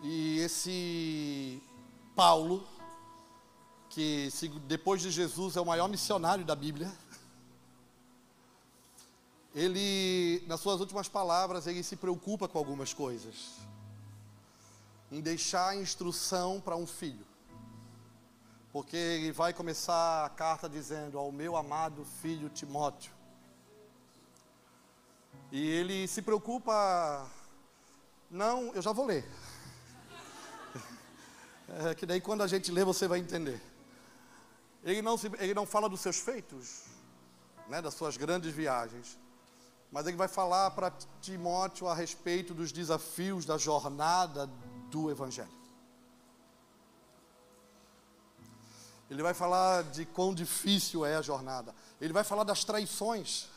E esse Paulo, que depois de Jesus é o maior missionário da Bíblia, ele, nas suas últimas palavras, ele se preocupa com algumas coisas. Em deixar a instrução para um filho. porque ele vai começar a carta dizendo ao meu amado filho Timóteo. E ele se preocupa, não, eu já vou ler. (laughs) É que daí quando a gente lê você vai entender. Ele não, se, ele não fala dos seus feitos, né, das suas grandes viagens, mas ele vai falar para Timóteo a respeito dos desafios da jornada do Evangelho. Ele vai falar de quão difícil é a jornada. Ele vai falar das traições,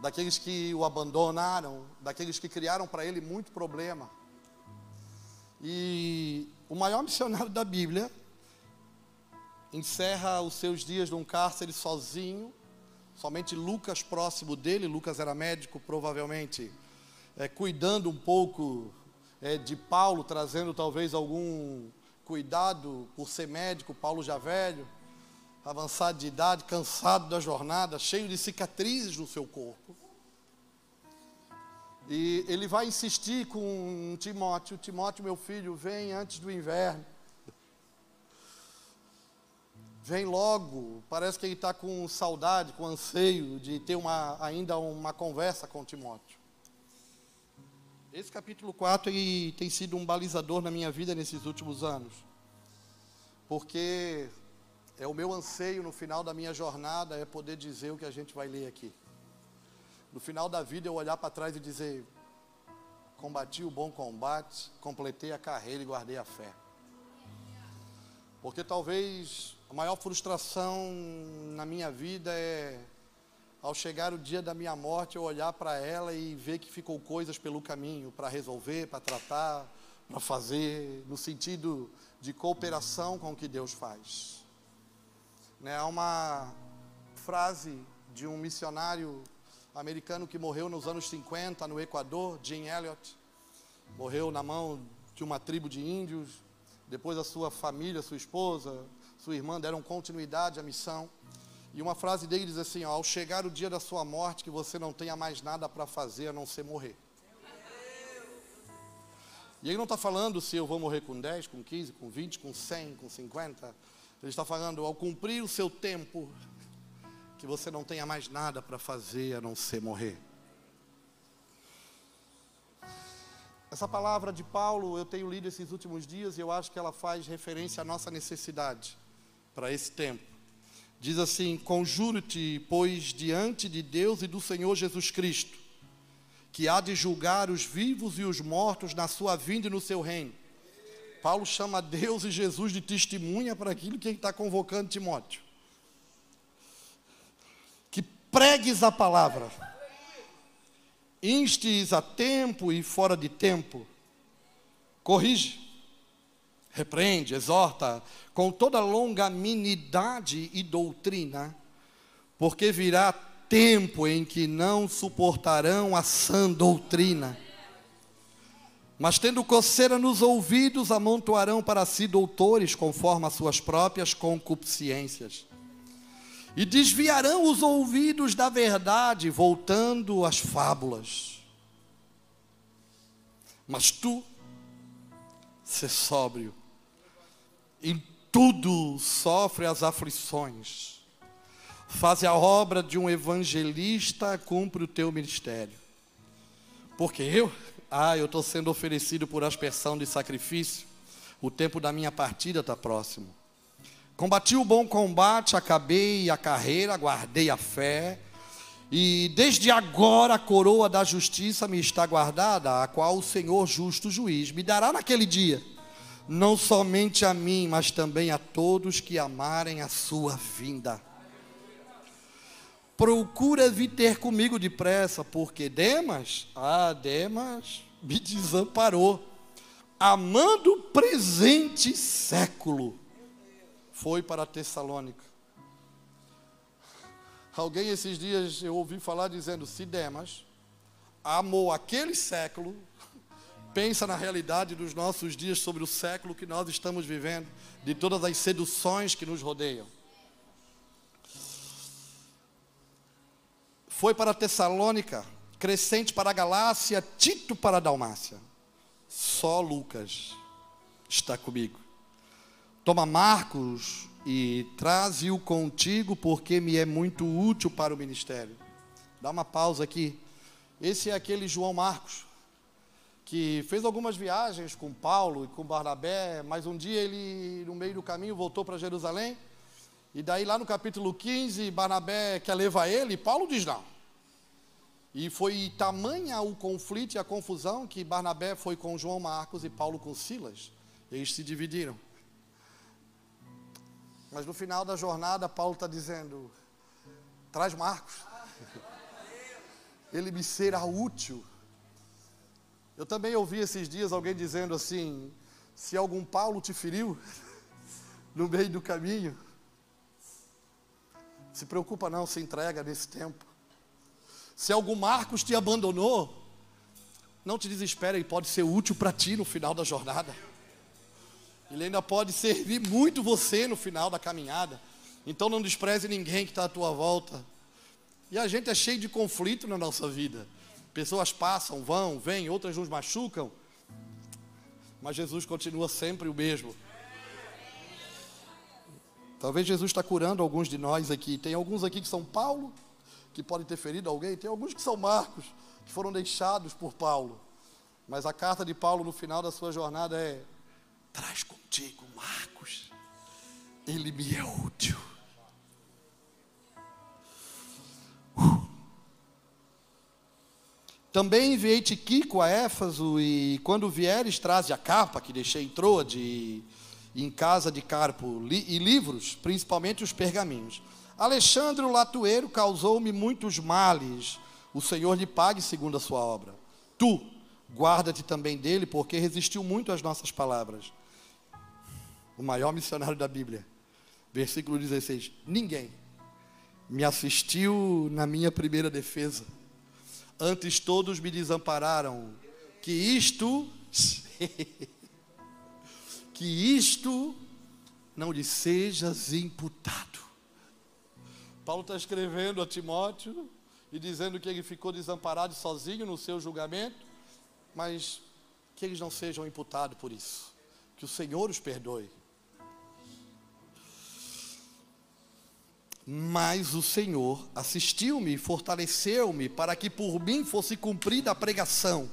daqueles que o abandonaram, daqueles que criaram para ele muito problema. E o maior missionário da Bíblia encerra os seus dias num cárcere sozinho, somente Lucas próximo dele, Lucas era médico, provavelmente, é, cuidando um pouco é, de Paulo, trazendo talvez algum cuidado por ser médico, Paulo já velho, avançado de idade, cansado da jornada, cheio de cicatrizes no seu corpo. E ele vai insistir com Timóteo: Timóteo, meu filho, vem antes do inverno. Vem logo. Parece que ele está com saudade, com anseio de ter uma, ainda uma conversa com Timóteo. Esse capítulo 4 ele tem sido um balizador na minha vida nesses últimos anos. Porque é o meu anseio no final da minha jornada é poder dizer o que a gente vai ler aqui no final da vida eu olhar para trás e dizer: combati o bom combate, completei a carreira e guardei a fé. Porque talvez a maior frustração na minha vida é ao chegar o dia da minha morte eu olhar para ela e ver que ficou coisas pelo caminho para resolver, para tratar, para fazer, no sentido de cooperação com o que Deus faz. Né, há uma frase de um missionário americano que morreu nos anos 50 no Equador, Jim Elliot. Morreu na mão de uma tribo de índios. Depois a sua família, sua esposa, sua irmã deram continuidade à missão. E uma frase dele diz assim: ó, Ao chegar o dia da sua morte, que você não tenha mais nada para fazer a não ser morrer. E ele não está falando se eu vou morrer com 10, com 15, com 20, com 100, com 50. Ele está falando, ao cumprir o seu tempo, que você não tenha mais nada para fazer a não ser morrer. Essa palavra de Paulo eu tenho lido esses últimos dias e eu acho que ela faz referência à nossa necessidade para esse tempo. Diz assim: Conjuro-te, pois, diante de Deus e do Senhor Jesus Cristo, que há de julgar os vivos e os mortos na sua vinda e no seu reino. Paulo chama Deus e Jesus de testemunha para aquilo que ele está convocando Timóteo pregues a palavra, instes a tempo e fora de tempo, corrige, repreende, exorta, com toda longanimidade e doutrina, porque virá tempo em que não suportarão a sã doutrina. Mas tendo coceira nos ouvidos, amontoarão para si doutores conforme as suas próprias concupiscências e desviarão os ouvidos da verdade, voltando às fábulas. Mas tu, ser sóbrio, em tudo sofre as aflições, faz a obra de um evangelista, cumpre o teu ministério. Porque eu, ah, eu estou sendo oferecido por aspersão de sacrifício, o tempo da minha partida está próximo. Combati o bom combate, acabei a carreira, guardei a fé. E desde agora a coroa da justiça me está guardada, a qual o Senhor justo juiz me dará naquele dia, não somente a mim, mas também a todos que amarem a sua vinda. Procura vir ter comigo depressa, porque Demas, ah, Demas me desamparou, amando o presente século foi para Tessalônica. Alguém esses dias eu ouvi falar dizendo: se Demas amou aquele século, pensa na realidade dos nossos dias sobre o século que nós estamos vivendo, de todas as seduções que nos rodeiam. Foi para Tessalônica, Crescente para a Galácia, Tito para a Dalmácia. Só Lucas está comigo. Toma Marcos e traze-o contigo, porque me é muito útil para o ministério. Dá uma pausa aqui. Esse é aquele João Marcos, que fez algumas viagens com Paulo e com Barnabé, mas um dia ele, no meio do caminho, voltou para Jerusalém. E daí, lá no capítulo 15, Barnabé quer levar ele, e Paulo diz não. E foi tamanha o conflito e a confusão que Barnabé foi com João Marcos e Paulo com Silas. Eles se dividiram. Mas no final da jornada, Paulo está dizendo: traz Marcos. Ele me será útil. Eu também ouvi esses dias alguém dizendo assim: se algum Paulo te feriu (laughs) no meio do caminho, se preocupa não, se entrega nesse tempo. Se algum Marcos te abandonou, não te desespere, ele pode ser útil para ti no final da jornada. Ele ainda pode servir muito você no final da caminhada. Então não despreze ninguém que está à tua volta. E a gente é cheio de conflito na nossa vida. Pessoas passam, vão, vêm, outras nos machucam. Mas Jesus continua sempre o mesmo. Talvez Jesus está curando alguns de nós aqui. Tem alguns aqui que são Paulo, que podem ter ferido alguém. Tem alguns que são Marcos, que foram deixados por Paulo. Mas a carta de Paulo no final da sua jornada é: Traz contigo Marcos, ele me é útil. Também enviei Tiquico a Éfaso, e quando vieres, traze a capa que deixei em Troade, em casa de Carpo, li, e livros, principalmente os pergaminhos. Alexandre o Latueiro causou-me muitos males, o Senhor lhe pague segundo a sua obra. Tu, guarda-te também dele, porque resistiu muito às nossas palavras o maior missionário da Bíblia. Versículo 16: Ninguém me assistiu na minha primeira defesa. Antes todos me desampararam. Que isto, (laughs) que isto não lhe sejas imputado. Paulo está escrevendo a Timóteo e dizendo que ele ficou desamparado sozinho no seu julgamento, mas que eles não sejam imputados por isso. Que o Senhor os perdoe. Mas o Senhor assistiu-me e fortaleceu-me para que por mim fosse cumprida a pregação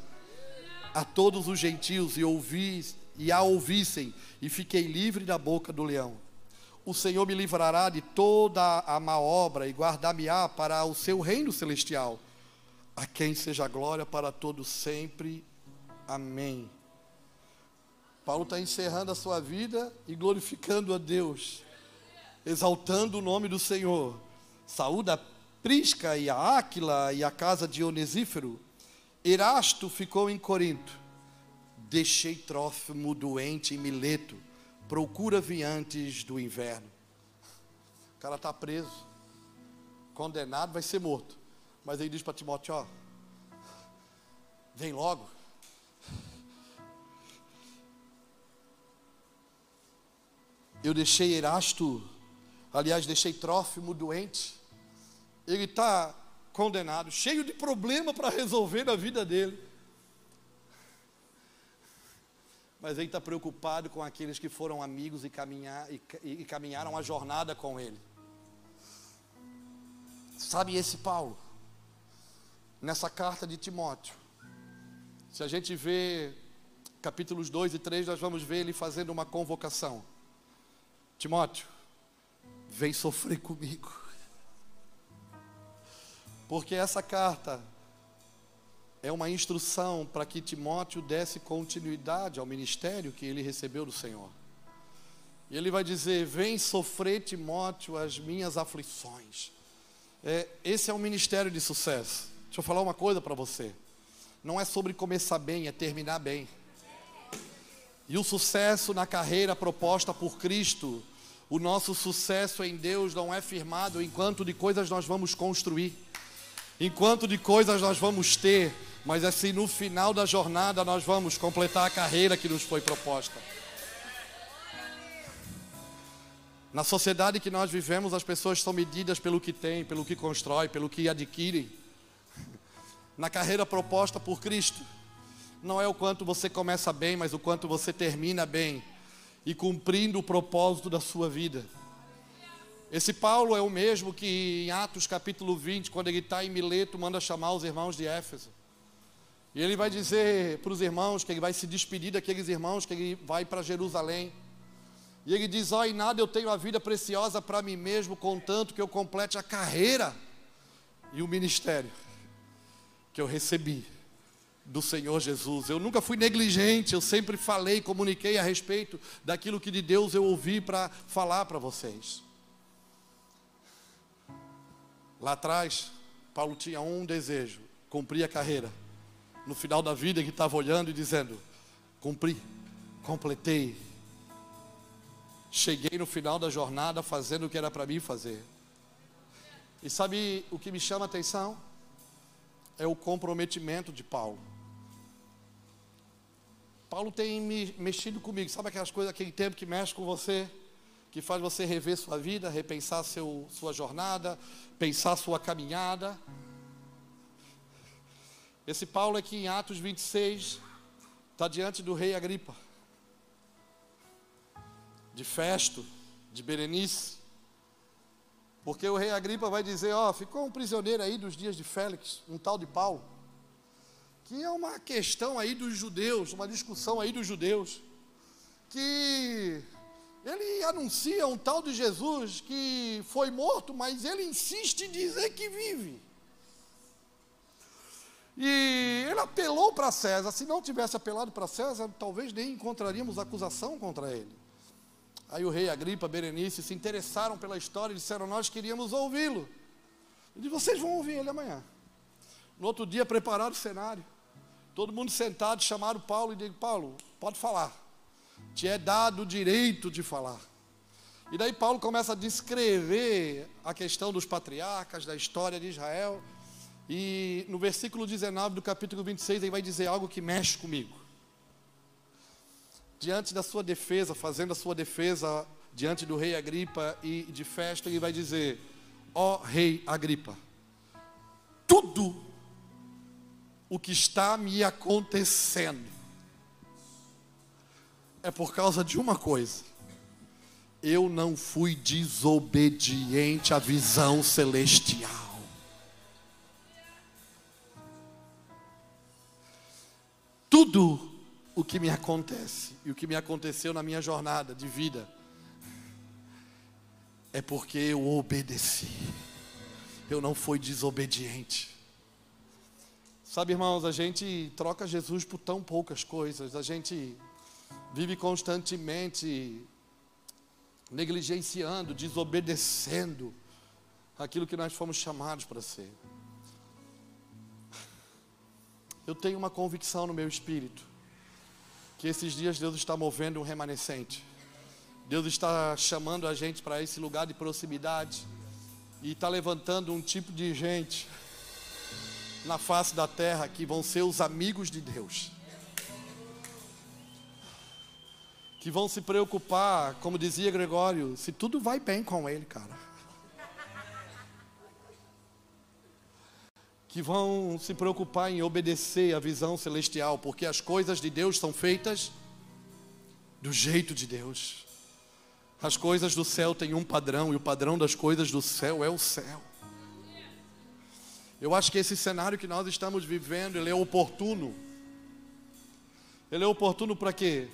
a todos os gentios e ouvi e a ouvissem e fiquei livre da boca do leão. O Senhor me livrará de toda a má obra e guardar-me-á para o seu reino celestial. A quem seja glória para todos sempre. Amém. Paulo está encerrando a sua vida e glorificando a Deus exaltando o nome do Senhor. Saúda Prisca e a Áquila e a casa de Onesífero. Erasto ficou em Corinto. Deixei Trófimo doente em Mileto. Procura-vi antes do inverno. O cara está preso, condenado, vai ser morto. Mas aí diz para Timóteo: ó, vem logo. Eu deixei Erasto Aliás, deixei Trófimo doente. Ele está condenado, cheio de problema para resolver na vida dele. Mas ele está preocupado com aqueles que foram amigos e, caminhar, e, e caminharam a jornada com ele. Sabe esse Paulo? Nessa carta de Timóteo. Se a gente vê capítulos 2 e 3, nós vamos ver ele fazendo uma convocação. Timóteo, vem sofrer comigo. Porque essa carta é uma instrução para que Timóteo desse continuidade ao ministério que ele recebeu do Senhor. E ele vai dizer: Vem sofrer, Timóteo, as minhas aflições. É, esse é um ministério de sucesso. Deixa eu falar uma coisa para você. Não é sobre começar bem, é terminar bem. E o sucesso na carreira proposta por Cristo o nosso sucesso em Deus não é firmado enquanto de coisas nós vamos construir, enquanto de coisas nós vamos ter, mas assim no final da jornada nós vamos completar a carreira que nos foi proposta. Na sociedade que nós vivemos, as pessoas são medidas pelo que têm, pelo que constrói, pelo que adquirem. Na carreira proposta por Cristo, não é o quanto você começa bem, mas o quanto você termina bem. E cumprindo o propósito da sua vida. Esse Paulo é o mesmo que em Atos capítulo 20, quando ele está em Mileto, manda chamar os irmãos de Éfeso. E ele vai dizer para os irmãos que ele vai se despedir daqueles irmãos, que ele vai para Jerusalém. E ele diz: Ó, oh, em nada eu tenho a vida preciosa para mim mesmo, contanto que eu complete a carreira e o ministério que eu recebi do Senhor Jesus. Eu nunca fui negligente, eu sempre falei, comuniquei a respeito daquilo que de Deus eu ouvi para falar para vocês. Lá atrás, Paulo tinha um desejo: cumprir a carreira. No final da vida, ele estava olhando e dizendo: cumpri, completei. Cheguei no final da jornada fazendo o que era para mim fazer. E sabe o que me chama a atenção? É o comprometimento de Paulo. Paulo tem me mexido comigo. Sabe aquelas coisas, aquele tempo que mexe com você, que faz você rever sua vida, repensar seu, sua jornada, pensar sua caminhada. Esse Paulo aqui em Atos 26 está diante do rei Agripa, de Festo, de Berenice, porque o rei Agripa vai dizer: Ó, ficou um prisioneiro aí dos dias de Félix, um tal de Paulo que é uma questão aí dos judeus, uma discussão aí dos judeus, que ele anuncia um tal de Jesus que foi morto, mas ele insiste em dizer que vive. E ele apelou para César. Se não tivesse apelado para César, talvez nem encontraríamos acusação contra ele. Aí o rei Agripa, Berenice se interessaram pela história e disseram: Nós queríamos ouvi-lo. Ele disse: Vocês vão ouvir ele amanhã. No outro dia, prepararam o cenário. Todo mundo sentado, chamaram Paulo e disse: Paulo, pode falar. Te é dado o direito de falar. E daí Paulo começa a descrever a questão dos patriarcas, da história de Israel. E no versículo 19 do capítulo 26, ele vai dizer algo que mexe comigo. Diante da sua defesa, fazendo a sua defesa diante do rei Agripa e de festa, ele vai dizer: Ó oh, rei Agripa, tudo o que está me acontecendo é por causa de uma coisa. Eu não fui desobediente à visão celestial. Tudo o que me acontece e o que me aconteceu na minha jornada de vida é porque eu obedeci. Eu não fui desobediente. Sabe, irmãos, a gente troca Jesus por tão poucas coisas, a gente vive constantemente negligenciando, desobedecendo aquilo que nós fomos chamados para ser. Eu tenho uma convicção no meu espírito que esses dias Deus está movendo um remanescente. Deus está chamando a gente para esse lugar de proximidade e está levantando um tipo de gente na face da terra que vão ser os amigos de Deus. Que vão se preocupar, como dizia Gregório, se tudo vai bem com ele, cara. Que vão se preocupar em obedecer à visão celestial, porque as coisas de Deus são feitas do jeito de Deus. As coisas do céu têm um padrão, e o padrão das coisas do céu é o céu. Eu acho que esse cenário que nós estamos vivendo, ele é oportuno. Ele é oportuno para quê?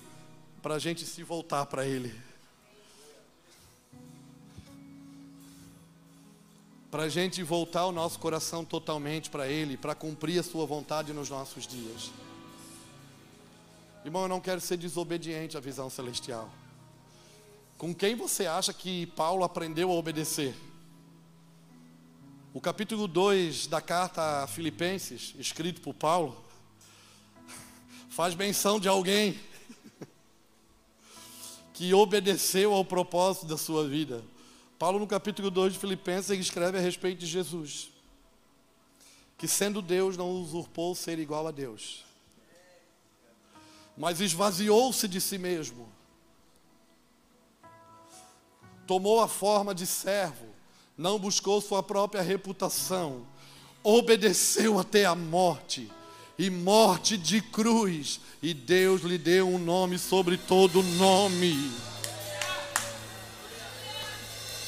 Para a gente se voltar para Ele. Para a gente voltar o nosso coração totalmente para Ele, para cumprir a Sua vontade nos nossos dias. Irmão, eu não quero ser desobediente à visão celestial. Com quem você acha que Paulo aprendeu a obedecer? O capítulo 2 da carta a Filipenses, escrito por Paulo, faz menção de alguém que obedeceu ao propósito da sua vida. Paulo, no capítulo 2 de Filipenses, ele escreve a respeito de Jesus, que sendo Deus não usurpou ser igual a Deus, mas esvaziou-se de si mesmo, tomou a forma de servo, não buscou sua própria reputação, obedeceu até a morte e morte de cruz, e Deus lhe deu um nome sobre todo nome.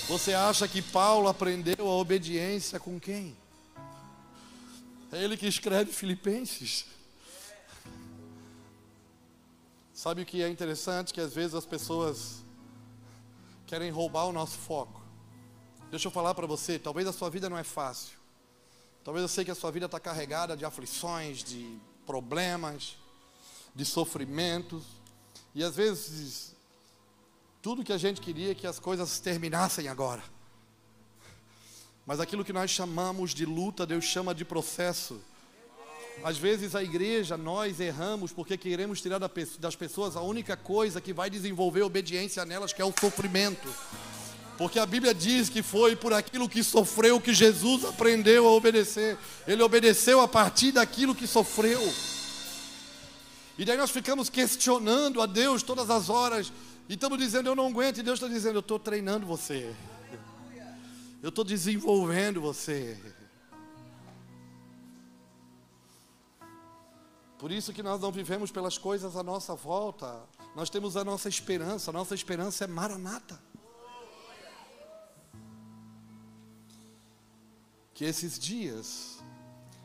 Você acha que Paulo aprendeu a obediência com quem? É ele que escreve Filipenses. Sabe o que é interessante? Que às vezes as pessoas querem roubar o nosso foco. Deixa eu falar para você, talvez a sua vida não é fácil. Talvez eu sei que a sua vida está carregada de aflições, de problemas, de sofrimentos. E às vezes, tudo que a gente queria é que as coisas terminassem agora. Mas aquilo que nós chamamos de luta, Deus chama de processo. Às vezes a igreja, nós erramos porque queremos tirar das pessoas a única coisa que vai desenvolver obediência nelas, que é o sofrimento. Porque a Bíblia diz que foi por aquilo que sofreu que Jesus aprendeu a obedecer. Ele obedeceu a partir daquilo que sofreu. E daí nós ficamos questionando a Deus todas as horas. E estamos dizendo, eu não aguento. E Deus está dizendo, eu estou treinando você. Eu estou desenvolvendo você. Por isso que nós não vivemos pelas coisas à nossa volta. Nós temos a nossa esperança. A nossa esperança é maranata. Que esses dias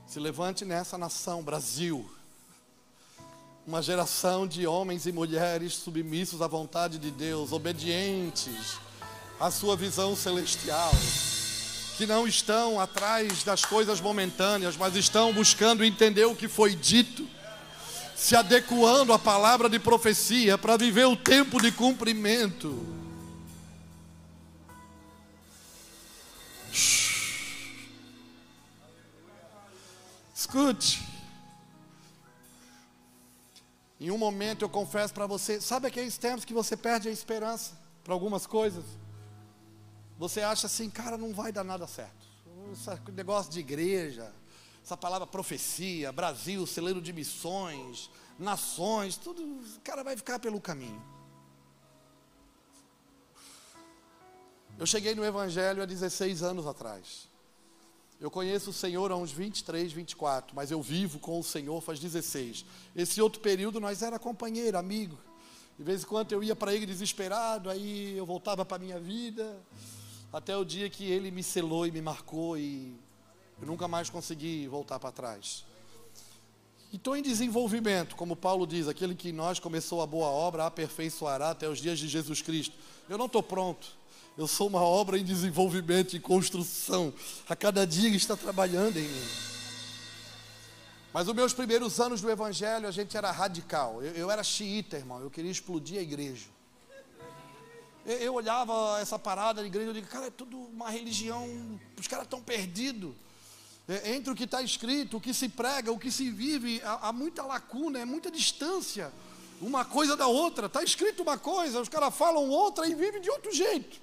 se levante nessa nação, Brasil, uma geração de homens e mulheres submissos à vontade de Deus, obedientes à sua visão celestial, que não estão atrás das coisas momentâneas, mas estão buscando entender o que foi dito se adequando à palavra de profecia para viver o tempo de cumprimento. Escute. Em um momento eu confesso para você, sabe aqueles tempos que você perde a esperança para algumas coisas? Você acha assim, cara, não vai dar nada certo. Esse negócio de igreja, essa palavra profecia, Brasil, celeiro de missões, nações, tudo, o cara vai ficar pelo caminho. Eu cheguei no Evangelho há 16 anos atrás. Eu conheço o Senhor há uns 23, 24, mas eu vivo com o Senhor faz 16. Esse outro período nós era companheiro, amigo. De vez em quando eu ia para ele desesperado, aí eu voltava para a minha vida, até o dia que ele me selou e me marcou e eu nunca mais consegui voltar para trás. Estou em desenvolvimento, como Paulo diz, aquele que nós começou a boa obra aperfeiçoará até os dias de Jesus Cristo. Eu não estou pronto. Eu sou uma obra em desenvolvimento, em construção. A cada dia ele está trabalhando em mim. Mas os meus primeiros anos do Evangelho, a gente era radical. Eu, eu era xiita, irmão. Eu queria explodir a igreja. Eu, eu olhava essa parada de igreja e digo, cara, é tudo uma religião. Os caras estão perdidos. É, entre o que está escrito, o que se prega, o que se vive, há, há muita lacuna, é muita distância. Uma coisa da outra. Está escrito uma coisa, os caras falam outra e vivem de outro jeito.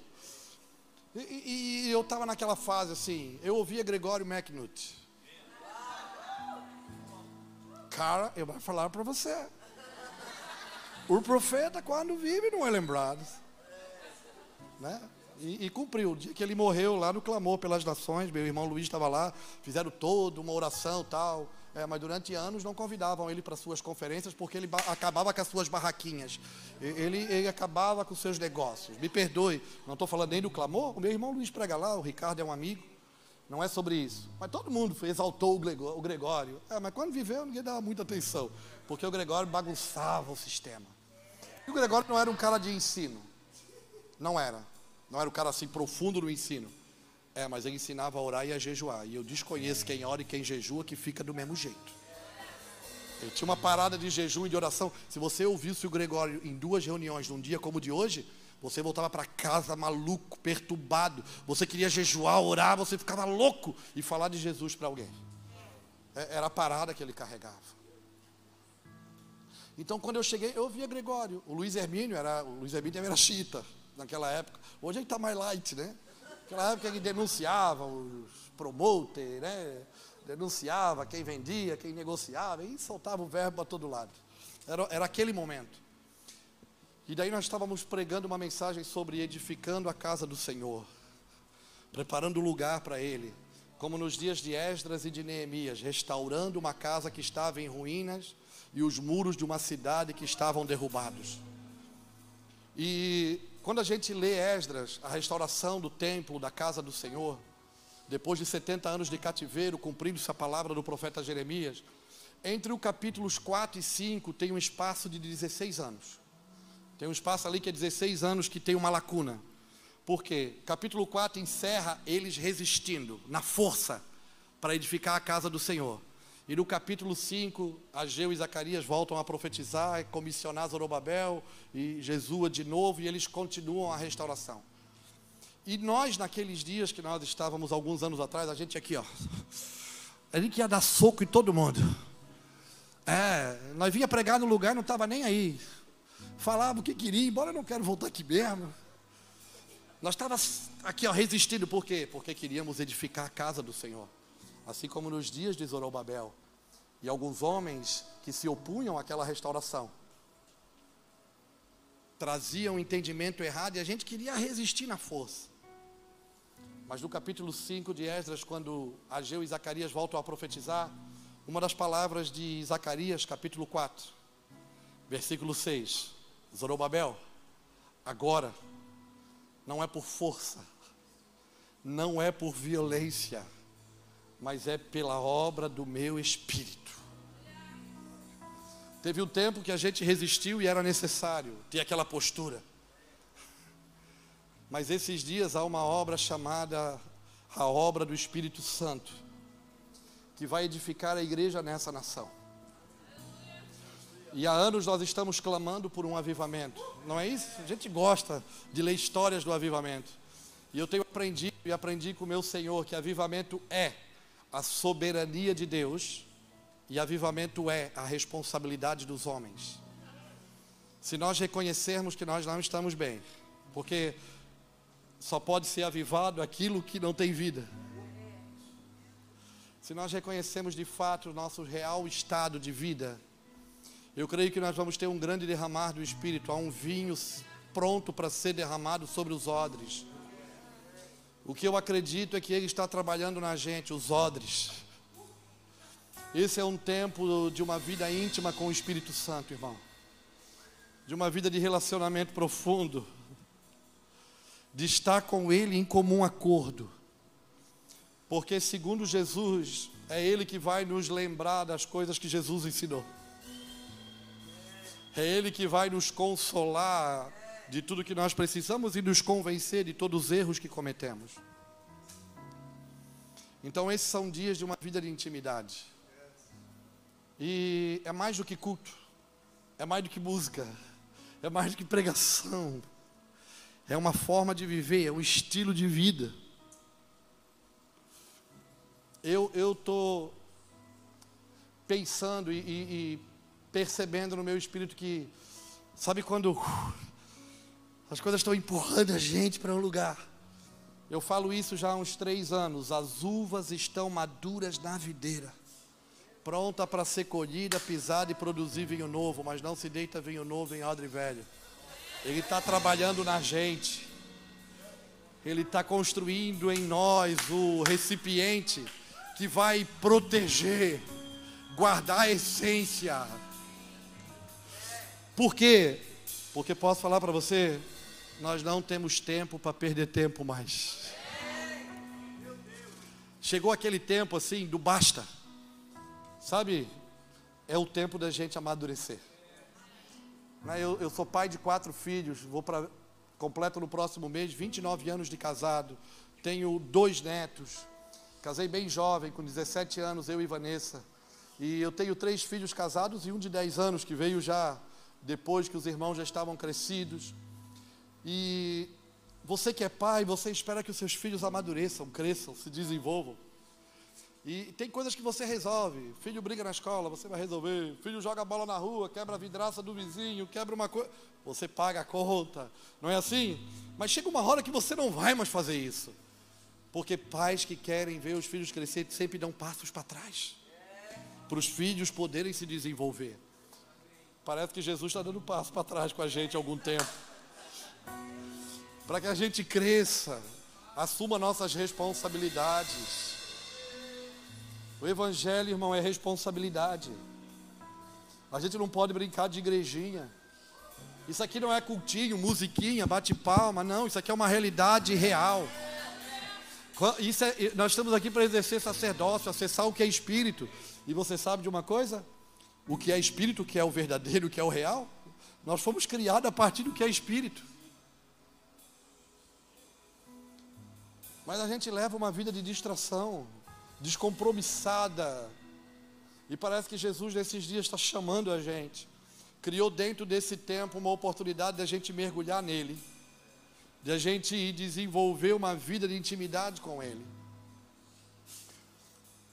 E, e, eu estava naquela fase assim, eu ouvia Gregório McNutt. Cara, eu vou falar para você. O profeta, quando vive, não é lembrado. Né? E, e, cumpriu. O dia que ele morreu lá no clamor pelas nações, meu irmão Luiz estava lá, fizeram toda uma oração tal. É, mas durante anos não convidavam ele para suas conferências porque ele acabava com as suas barraquinhas. Ele, ele acabava com os seus negócios. Me perdoe, não estou falando nem do clamor. O meu irmão Luiz prega lá, o Ricardo é um amigo. Não é sobre isso. Mas todo mundo exaltou o Gregório. É, mas quando viveu, ninguém dava muita atenção. Porque o Gregório bagunçava o sistema. E o Gregório não era um cara de ensino. Não era. Não era um cara assim profundo no ensino. É, mas ele ensinava a orar e a jejuar. E eu desconheço quem ora e quem jejua que fica do mesmo jeito. Ele tinha uma parada de jejum e de oração. Se você ouvisse o Gregório em duas reuniões num dia como o de hoje, você voltava para casa maluco, perturbado. Você queria jejuar, orar, você ficava louco e falar de Jesus para alguém. É, era a parada que ele carregava. Então, quando eu cheguei, eu via Gregório. O Luiz Hermínio era, o Luiz Hermínio era chita naquela época. Hoje ele está mais light, né? Naquela época ele denunciava os promoters, né? Denunciava quem vendia, quem negociava, e soltava o verbo para todo lado. Era, era aquele momento. E daí nós estávamos pregando uma mensagem sobre edificando a casa do Senhor, preparando o lugar para Ele, como nos dias de Esdras e de Neemias, restaurando uma casa que estava em ruínas e os muros de uma cidade que estavam derrubados. E quando a gente lê Esdras, a restauração do templo, da casa do Senhor, depois de 70 anos de cativeiro, cumprindo-se a palavra do profeta Jeremias, entre o capítulos 4 e 5 tem um espaço de 16 anos. Tem um espaço ali que é 16 anos que tem uma lacuna. Por quê? Capítulo 4 encerra eles resistindo na força para edificar a casa do Senhor. E no capítulo 5, Ageu e Zacarias voltam a profetizar, comissionar Zorobabel e Jesua de novo, e eles continuam a restauração. E nós, naqueles dias que nós estávamos alguns anos atrás, a gente aqui, ó. A gente ia dar soco em todo mundo. É, nós vinha pregar no lugar, não estava nem aí. Falava o que queria, embora eu não quero voltar aqui mesmo. Nós estávamos aqui ó, resistindo, por quê? Porque queríamos edificar a casa do Senhor. Assim como nos dias de Zorobabel. E alguns homens que se opunham àquela restauração traziam um entendimento errado e a gente queria resistir na força. Mas no capítulo 5 de Esdras, quando Ageu e Zacarias voltam a profetizar, uma das palavras de Zacarias, capítulo 4, versículo 6. Zorobabel, agora não é por força, não é por violência, mas é pela obra do meu espírito. Teve um tempo que a gente resistiu e era necessário ter aquela postura. Mas esses dias há uma obra chamada a obra do Espírito Santo que vai edificar a igreja nessa nação. E há anos nós estamos clamando por um avivamento. Não é isso? A gente gosta de ler histórias do avivamento. E eu tenho aprendido e aprendi com o meu Senhor que avivamento é a soberania de Deus e avivamento é a responsabilidade dos homens. Se nós reconhecermos que nós não estamos bem, porque só pode ser avivado aquilo que não tem vida se nós reconhecemos de fato o nosso real estado de vida, eu creio que nós vamos ter um grande derramar do Espírito, há um vinho pronto para ser derramado sobre os odres. O que eu acredito é que Ele está trabalhando na gente, os odres. Esse é um tempo de uma vida íntima com o Espírito Santo, irmão. De uma vida de relacionamento profundo. De estar com Ele em comum acordo porque, segundo Jesus, é Ele que vai nos lembrar das coisas que Jesus ensinou. É Ele que vai nos consolar de tudo que nós precisamos e nos convencer de todos os erros que cometemos. Então, esses são dias de uma vida de intimidade. E é mais do que culto, é mais do que música, é mais do que pregação. É uma forma de viver, é um estilo de vida eu tô pensando e, e, e, percebendo no meu espírito que sabe quando uh, as coisas estão empurrando a gente para um lugar. Eu falo isso já há uns três anos. As uvas estão maduras na videira, pronta para ser colhida, pisada e produzir vinho novo, mas não se deita vinho novo em odre velho. Ele está trabalhando na gente. Ele está construindo em nós o recipiente que vai proteger, guardar a essência. Por quê? Porque posso falar para você, nós não temos tempo para perder tempo mais. Chegou aquele tempo assim do basta. Sabe? É o tempo da gente amadurecer. Né, eu, eu sou pai de quatro filhos, vou para completo no próximo mês 29 anos de casado, tenho dois netos. Casei bem jovem, com 17 anos, eu e Vanessa. E eu tenho três filhos casados e um de 10 anos, que veio já depois que os irmãos já estavam crescidos. E você que é pai, você espera que os seus filhos amadureçam, cresçam, se desenvolvam. E tem coisas que você resolve. Filho briga na escola, você vai resolver. Filho joga bola na rua, quebra a vidraça do vizinho, quebra uma coisa. Você paga a conta. Não é assim? Mas chega uma hora que você não vai mais fazer isso. Porque pais que querem ver os filhos crescer sempre dão passos para trás. Para os filhos poderem se desenvolver. Parece que Jesus está dando passo para trás com a gente há algum tempo. Para que a gente cresça, assuma nossas responsabilidades. O Evangelho, irmão, é responsabilidade. A gente não pode brincar de igrejinha. Isso aqui não é cultinho, musiquinha, bate palma, não. Isso aqui é uma realidade real. Isso é, nós estamos aqui para exercer sacerdócio, acessar o que é espírito. E você sabe de uma coisa? O que é espírito, o que é o verdadeiro, o que é o real? Nós fomos criados a partir do que é espírito. Mas a gente leva uma vida de distração, descompromissada. E parece que Jesus nesses dias está chamando a gente. Criou dentro desse tempo uma oportunidade de a gente mergulhar nele, de a gente desenvolver uma vida de intimidade com Ele.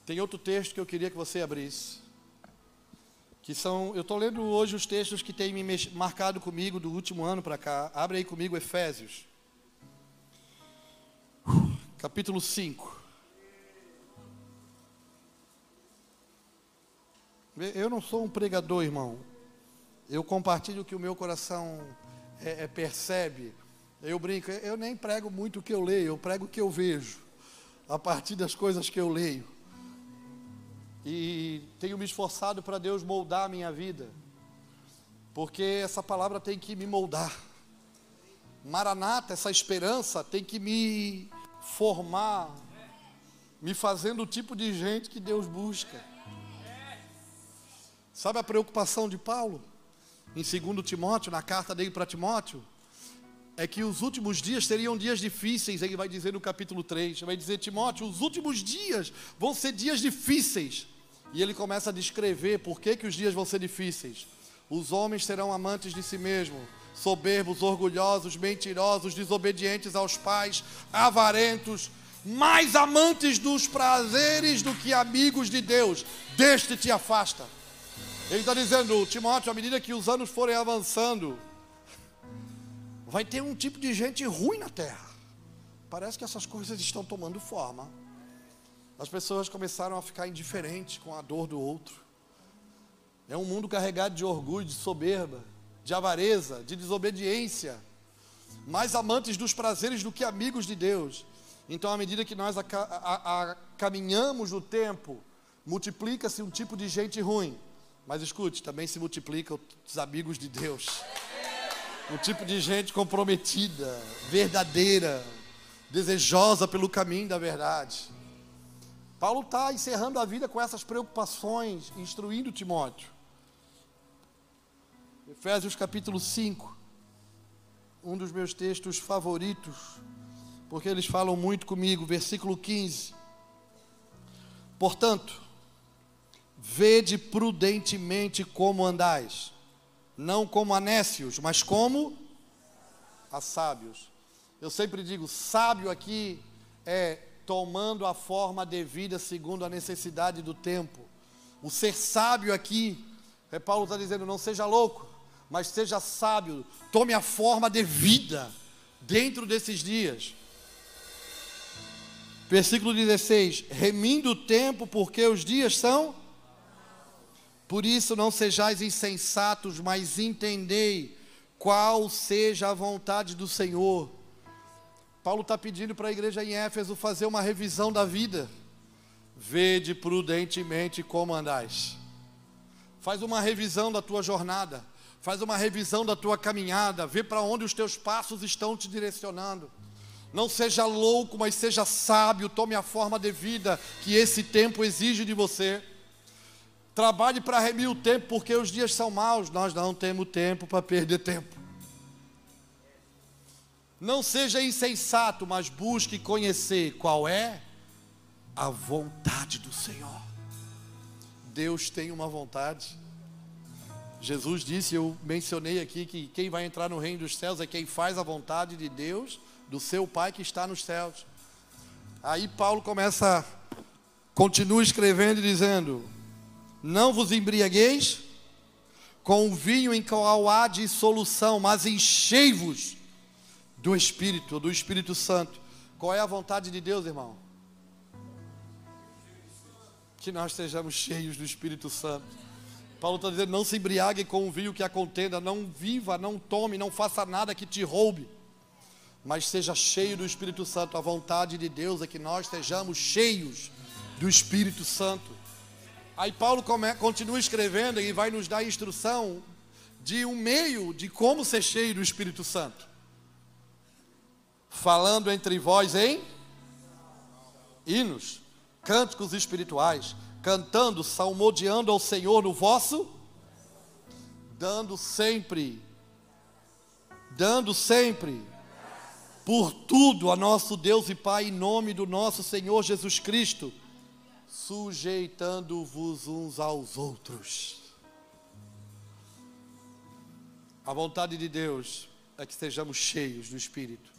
Tem outro texto que eu queria que você abrisse. Que são, eu estou lendo hoje os textos que têm me marcado comigo do último ano para cá. Abre aí comigo Efésios, capítulo 5. Eu não sou um pregador, irmão. Eu compartilho o que o meu coração é, é, percebe. Eu brinco, eu nem prego muito o que eu leio, eu prego o que eu vejo, a partir das coisas que eu leio. E tenho me esforçado para Deus moldar a minha vida, porque essa palavra tem que me moldar. Maranata, essa esperança tem que me formar, me fazendo o tipo de gente que Deus busca. Sabe a preocupação de Paulo? Em 2 Timóteo, na carta dele para Timóteo, é que os últimos dias seriam dias difíceis, ele vai dizer no capítulo 3, vai dizer, Timóteo, os últimos dias vão ser dias difíceis. E ele começa a descrever por que, que os dias vão ser difíceis. Os homens serão amantes de si mesmos, soberbos, orgulhosos, mentirosos, desobedientes aos pais, avarentos, mais amantes dos prazeres do que amigos de Deus. Deste te afasta. Ele está dizendo, Timóteo, à medida que os anos forem avançando, vai ter um tipo de gente ruim na terra. Parece que essas coisas estão tomando forma. As pessoas começaram a ficar indiferentes com a dor do outro. É um mundo carregado de orgulho, de soberba, de avareza, de desobediência, mais amantes dos prazeres do que amigos de Deus. Então, à medida que nós a, a, a, caminhamos no tempo, multiplica-se um tipo de gente ruim mas escute, também se multiplicam os amigos de Deus. Um tipo de gente comprometida, verdadeira, desejosa pelo caminho da verdade. Paulo está encerrando a vida com essas preocupações, instruindo Timóteo. Efésios capítulo 5, um dos meus textos favoritos, porque eles falam muito comigo, versículo 15. Portanto, Vede prudentemente como andais, não como a mas como a sábios. Eu sempre digo, sábio aqui é tomando a forma devida segundo a necessidade do tempo. O ser sábio aqui, é Paulo está dizendo, não seja louco, mas seja sábio, tome a forma devida dentro desses dias. Versículo 16: remindo o tempo, porque os dias são por isso não sejais insensatos, mas entendei qual seja a vontade do Senhor. Paulo está pedindo para a igreja em Éfeso fazer uma revisão da vida. Vede prudentemente como andais. Faz uma revisão da tua jornada. Faz uma revisão da tua caminhada. Vê para onde os teus passos estão te direcionando. Não seja louco, mas seja sábio. Tome a forma de vida que esse tempo exige de você. Trabalhe para remir o tempo, porque os dias são maus. Nós não temos tempo para perder tempo. Não seja insensato, mas busque conhecer qual é a vontade do Senhor. Deus tem uma vontade. Jesus disse, eu mencionei aqui que quem vai entrar no reino dos céus é quem faz a vontade de Deus, do seu Pai que está nos céus. Aí Paulo começa, continua escrevendo e dizendo: não vos embriagueis com o vinho em qual há dissolução, mas enchei-vos do Espírito, do Espírito Santo. Qual é a vontade de Deus, irmão? Que nós sejamos cheios do Espírito Santo. Paulo está dizendo: não se embriague com o vinho que a contenda, não viva, não tome, não faça nada que te roube, mas seja cheio do Espírito Santo. A vontade de Deus é que nós sejamos cheios do Espírito Santo. Aí Paulo continua escrevendo e vai nos dar instrução de um meio de como ser cheio do Espírito Santo. Falando entre vós em hinos, cânticos espirituais, cantando, salmodiando ao Senhor no vosso, dando sempre, dando sempre, por tudo a nosso Deus e Pai, em nome do nosso Senhor Jesus Cristo, sujeitando-vos uns aos outros. A vontade de Deus é que sejamos cheios do Espírito.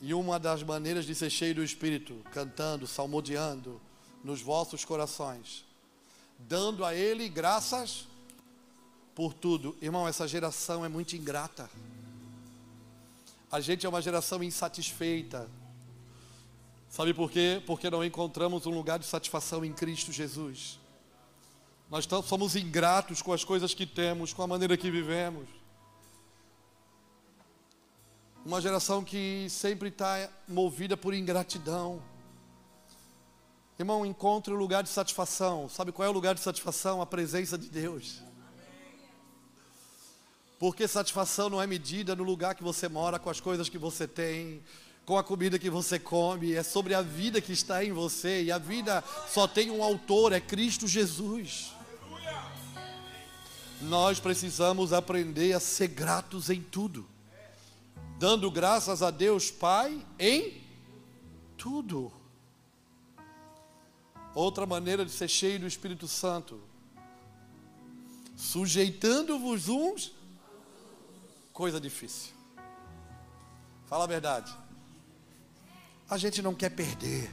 E uma das maneiras de ser cheio do Espírito, cantando, salmodiando nos vossos corações, dando a Ele graças por tudo. Irmão, essa geração é muito ingrata. A gente é uma geração insatisfeita. Sabe por quê? Porque não encontramos um lugar de satisfação em Cristo Jesus. Nós somos ingratos com as coisas que temos, com a maneira que vivemos. Uma geração que sempre está movida por ingratidão. Irmão, encontre o lugar de satisfação. Sabe qual é o lugar de satisfação? A presença de Deus. Porque satisfação não é medida no lugar que você mora, com as coisas que você tem, com a comida que você come, é sobre a vida que está em você. E a vida só tem um autor, é Cristo Jesus. Nós precisamos aprender a ser gratos em tudo, dando graças a Deus Pai em tudo. Outra maneira de ser cheio do Espírito Santo, sujeitando-vos uns coisa difícil. Fala a verdade. A gente não quer perder.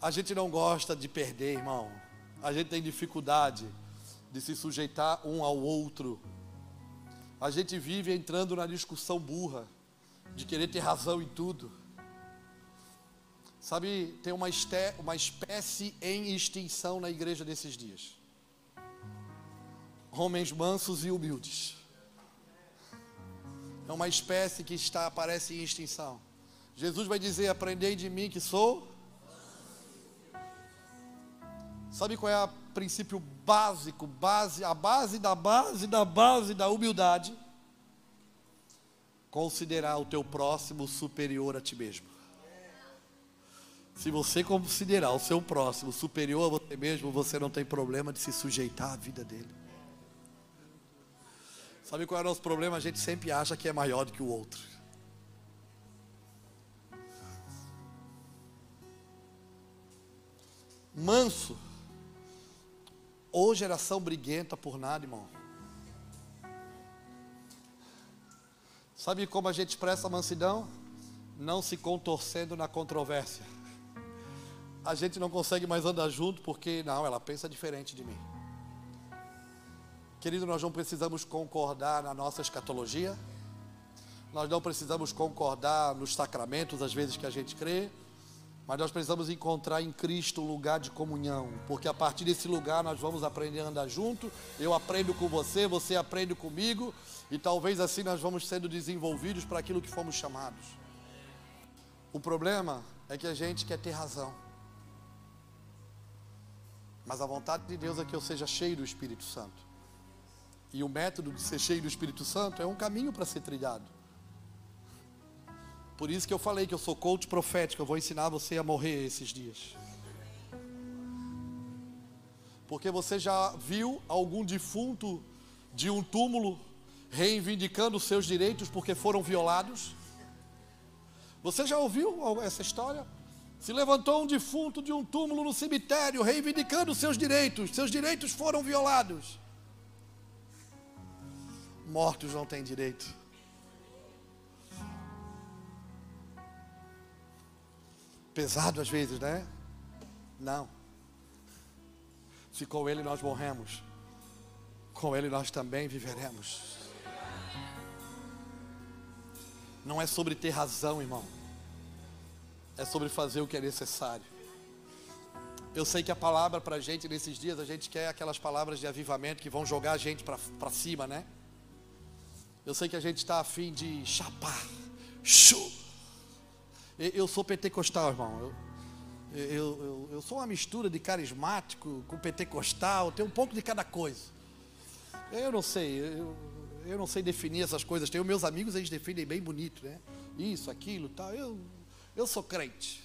A gente não gosta de perder, irmão. A gente tem dificuldade de se sujeitar um ao outro. A gente vive entrando na discussão burra de querer ter razão em tudo. Sabe, tem uma, uma espécie em extinção na igreja desses dias. Homens mansos e humildes é uma espécie que está aparece em extinção. Jesus vai dizer: "Aprendei de mim que sou". Sabe qual é o princípio básico, base, a base da base da base da humildade? Considerar o teu próximo superior a ti mesmo. Se você considerar o seu próximo superior a você mesmo, você não tem problema de se sujeitar à vida dele. Sabe qual é o nosso problema? A gente sempre acha que é maior do que o outro. Manso. Ou geração briguenta por nada, irmão. Sabe como a gente expressa mansidão? Não se contorcendo na controvérsia. A gente não consegue mais andar junto porque, não, ela pensa diferente de mim. Querido, nós não precisamos concordar na nossa escatologia, nós não precisamos concordar nos sacramentos, às vezes que a gente crê, mas nós precisamos encontrar em Cristo um lugar de comunhão, porque a partir desse lugar nós vamos aprender a andar junto. Eu aprendo com você, você aprende comigo, e talvez assim nós vamos sendo desenvolvidos para aquilo que fomos chamados. O problema é que a gente quer ter razão. Mas a vontade de Deus é que eu seja cheio do Espírito Santo. E o método de ser cheio do Espírito Santo é um caminho para ser trilhado. Por isso que eu falei que eu sou coach profético, eu vou ensinar você a morrer esses dias. Porque você já viu algum defunto de um túmulo reivindicando seus direitos porque foram violados? Você já ouviu essa história? Se levantou um defunto de um túmulo no cemitério reivindicando seus direitos, seus direitos foram violados mortos não têm direito. Pesado às vezes, né? Não. Se com Ele nós morremos, com Ele nós também viveremos. Não é sobre ter razão, irmão. É sobre fazer o que é necessário. Eu sei que a palavra para a gente nesses dias, a gente quer aquelas palavras de avivamento que vão jogar a gente para cima, né? Eu sei que a gente está afim de chapar. Chu. Eu sou pentecostal, irmão. Eu, Eu, eu, eu sou uma mistura de carismático com pentecostal, tem um pouco de cada coisa. Eu não sei, eu, eu não sei definir essas coisas. Tenho meus amigos, eles definem bem bonito, né? Isso, aquilo, tal. Eu, eu sou crente.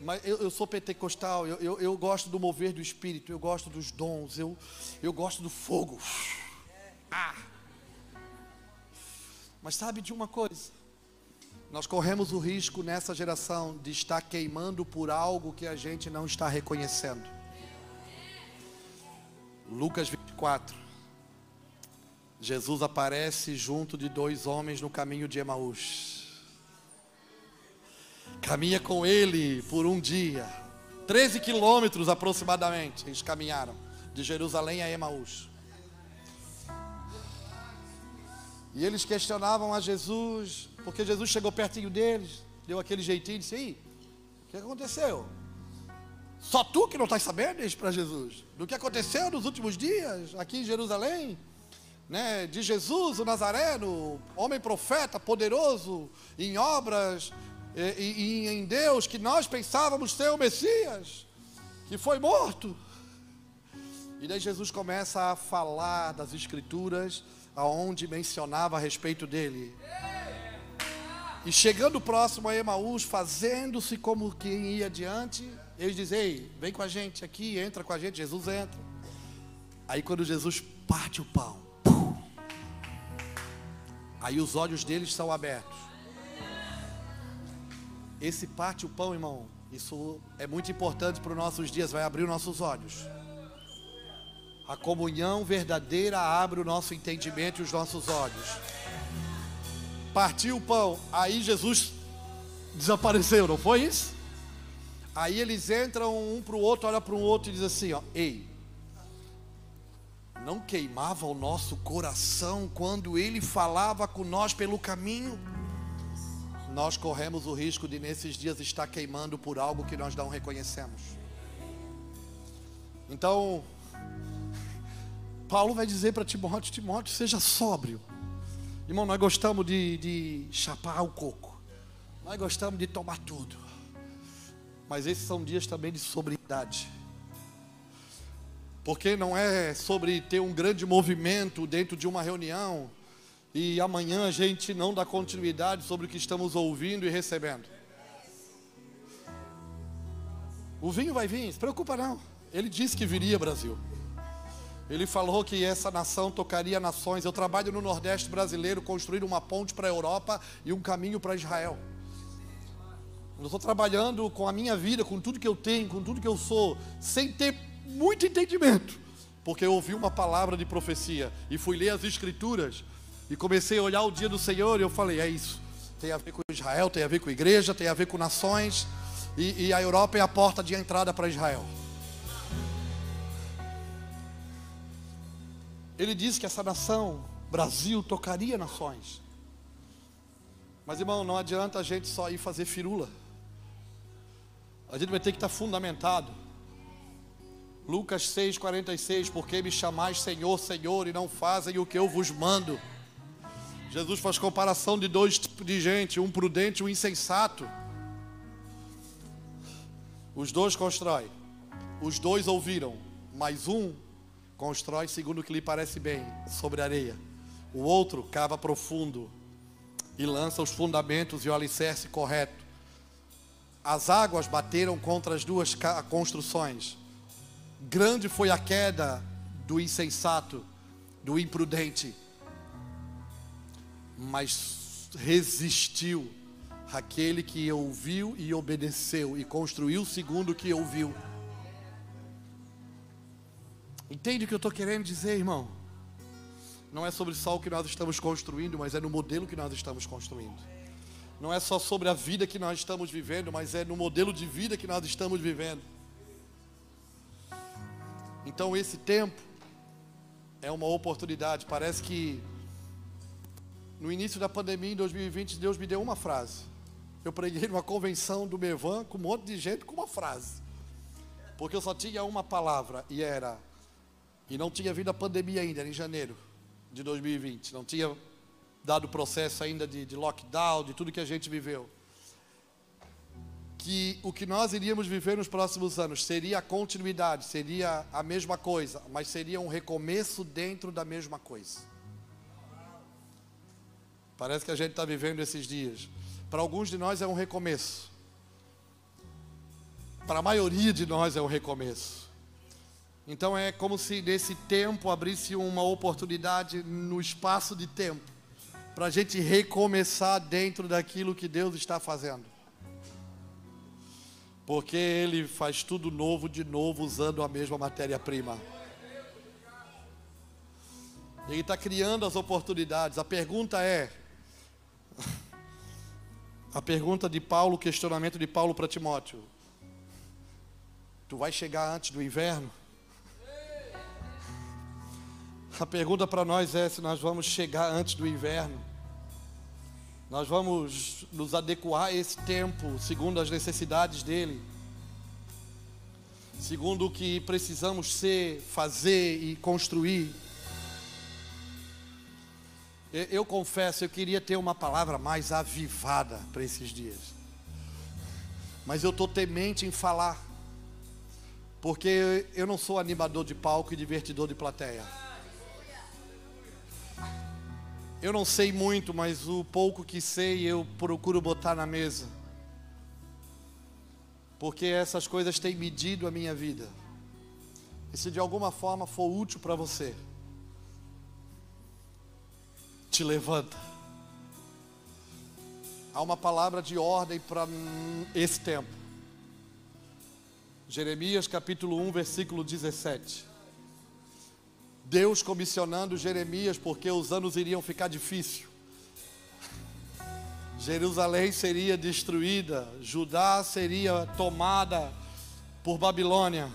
Mas eu, eu sou pentecostal, eu, eu, eu, gosto do mover do Espírito, eu gosto dos dons, eu, eu gosto do fogo. Ah! Mas sabe de uma coisa? Nós corremos o risco nessa geração de estar queimando por algo que a gente não está reconhecendo. Lucas 24. Jesus aparece junto de dois homens no caminho de Emaús. Caminha com ele por um dia. 13 quilômetros aproximadamente eles caminharam de Jerusalém a Emaús. E eles questionavam a Jesus, porque Jesus chegou pertinho deles, deu aquele jeitinho e disse: Ei, o que aconteceu? Só tu que não estás sabendo isso para Jesus? Do que aconteceu nos últimos dias aqui em Jerusalém? Né, de Jesus, o Nazareno, homem profeta, poderoso em obras e, e, em Deus, que nós pensávamos ser o Messias, que foi morto. E daí Jesus começa a falar das Escrituras, aonde mencionava a respeito dele. E chegando próximo a Emaús, fazendo-se como quem ia adiante, eles dizem: Ei, vem com a gente aqui, entra com a gente. Jesus entra. Aí quando Jesus parte o pão, aí os olhos deles são abertos. Esse parte o pão, irmão, isso é muito importante para os nossos dias, vai abrir os nossos olhos. A comunhão verdadeira abre o nosso entendimento e os nossos olhos. Partiu o pão, aí Jesus desapareceu, não foi isso? Aí eles entram um para o outro, olha para o outro e diz assim: ó, Ei, não queimava o nosso coração quando ele falava com nós pelo caminho? Nós corremos o risco de nesses dias estar queimando por algo que nós não reconhecemos. Então, (laughs) Paulo vai dizer para Timóteo: Timóteo, seja sóbrio. Irmão, nós gostamos de, de chapar o coco, nós gostamos de tomar tudo, mas esses são dias também de sobriedade. Porque não é sobre ter um grande movimento dentro de uma reunião, e amanhã a gente não dá continuidade sobre o que estamos ouvindo e recebendo. O vinho vai vir, se preocupa não. Ele disse que viria Brasil. Ele falou que essa nação tocaria nações. Eu trabalho no Nordeste brasileiro, construindo uma ponte para a Europa e um caminho para Israel. Eu estou trabalhando com a minha vida, com tudo que eu tenho, com tudo que eu sou, sem ter muito entendimento, porque eu ouvi uma palavra de profecia e fui ler as Escrituras e comecei a olhar o dia do Senhor e eu falei: é isso. Tem a ver com Israel, tem a ver com igreja, tem a ver com nações. E, e a Europa é a porta de entrada para Israel. Ele disse que essa nação, Brasil, tocaria nações. Mas irmão, não adianta a gente só ir fazer firula. A gente vai ter que estar fundamentado. Lucas 6,46, porque me chamais Senhor, Senhor, e não fazem o que eu vos mando. Jesus faz comparação de dois tipos de gente, um prudente e um insensato. Os dois constroem, os dois ouviram, mas um constrói segundo o que lhe parece bem, sobre areia. O outro cava profundo e lança os fundamentos e o alicerce correto. As águas bateram contra as duas construções. Grande foi a queda do insensato, do imprudente mas resistiu aquele que ouviu e obedeceu e construiu segundo o que ouviu. Entende o que eu estou querendo dizer, irmão? Não é sobre só o que nós estamos construindo, mas é no modelo que nós estamos construindo. Não é só sobre a vida que nós estamos vivendo, mas é no modelo de vida que nós estamos vivendo. Então esse tempo é uma oportunidade. Parece que no início da pandemia, em 2020, Deus me deu uma frase. Eu preguei numa convenção do Mevan com um monte de gente com uma frase. Porque eu só tinha uma palavra e era. E não tinha vindo a pandemia ainda, era em janeiro de 2020. Não tinha dado o processo ainda de, de lockdown, de tudo que a gente viveu. Que o que nós iríamos viver nos próximos anos seria a continuidade, seria a mesma coisa, mas seria um recomeço dentro da mesma coisa. Parece que a gente está vivendo esses dias. Para alguns de nós é um recomeço. Para a maioria de nós é um recomeço. Então é como se nesse tempo abrisse uma oportunidade no espaço de tempo para a gente recomeçar dentro daquilo que Deus está fazendo. Porque Ele faz tudo novo de novo usando a mesma matéria-prima. Ele está criando as oportunidades. A pergunta é: a pergunta de Paulo, o questionamento de Paulo para Timóteo: Tu vai chegar antes do inverno? A pergunta para nós é se nós vamos chegar antes do inverno. Nós vamos nos adequar a esse tempo, segundo as necessidades dele, segundo o que precisamos ser, fazer e construir. Eu, confesso, eu queria ter uma palavra mais avivada para esses dias, mas eu estou temente em falar, porque eu não sou animador de palco e divertidor de plateia. Eu não sei muito, mas o pouco que sei eu procuro botar na mesa. Porque essas coisas têm medido a minha vida. E se de alguma forma for útil para você, te levanta. Há uma palavra de ordem para esse tempo. Jeremias capítulo 1, versículo 17. Deus comissionando Jeremias, porque os anos iriam ficar difíceis. Jerusalém seria destruída, Judá seria tomada por Babilônia.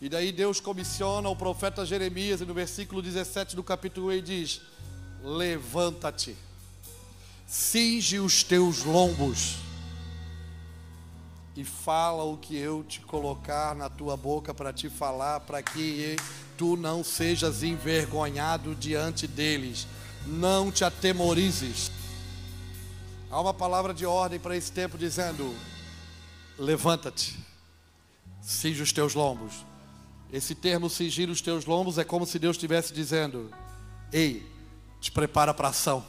E daí Deus comissiona o profeta Jeremias, e no versículo 17 do capítulo 1 ele diz: Levanta-te, cinge os teus lombos e fala o que eu te colocar na tua boca para te falar, para que tu não sejas envergonhado diante deles. Não te atemorizes. Há uma palavra de ordem para esse tempo dizendo: levanta-te, cinge os teus lombos. Esse termo cingir os teus lombos é como se Deus estivesse dizendo: ei, te prepara para a ação,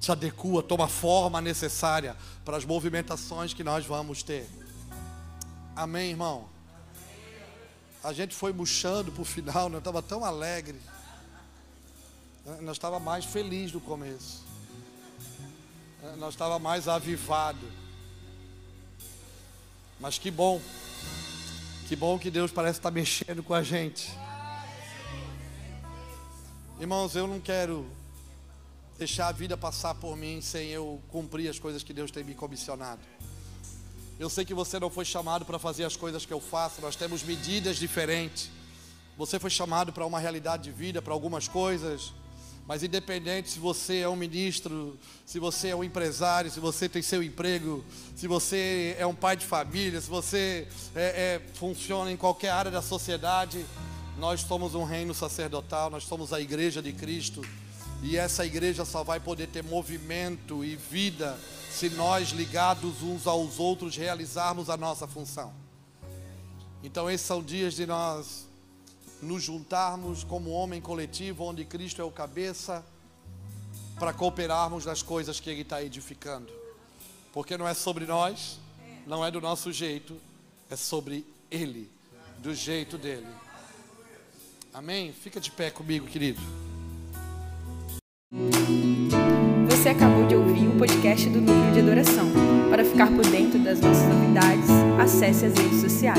te adequa, toma a forma necessária para as movimentações que nós vamos ter. Amém, irmão? A gente foi murchando para o final, nós estava tão alegre. Nós estava mais feliz no começo. Nós estava mais avivado. Mas que bom. Que bom que Deus parece estar mexendo com a gente. Irmãos, eu não quero deixar a vida passar por mim sem eu cumprir as coisas que Deus tem me comissionado. Eu sei que você não foi chamado para fazer as coisas que eu faço, nós temos medidas diferentes. Você foi chamado para uma realidade de vida, para algumas coisas, mas independente se você é um ministro, se você é um empresário, se você tem seu emprego, se você é um pai de família, se você é, é, funciona em qualquer área da sociedade, nós somos um reino sacerdotal, nós somos a igreja de Cristo. E essa igreja só vai poder ter movimento e vida se nós, ligados uns aos outros, realizarmos a nossa função. Então, esses são dias de nós nos juntarmos como homem coletivo, onde Cristo é o cabeça, para cooperarmos nas coisas que Ele está edificando. Porque não é sobre nós, não é do nosso jeito, é sobre Ele, do jeito dele. Amém? Fica de pé comigo, querido. Você acabou de ouvir o podcast do Núcleo de Adoração. Para ficar por dentro das nossas novidades, acesse as redes sociais.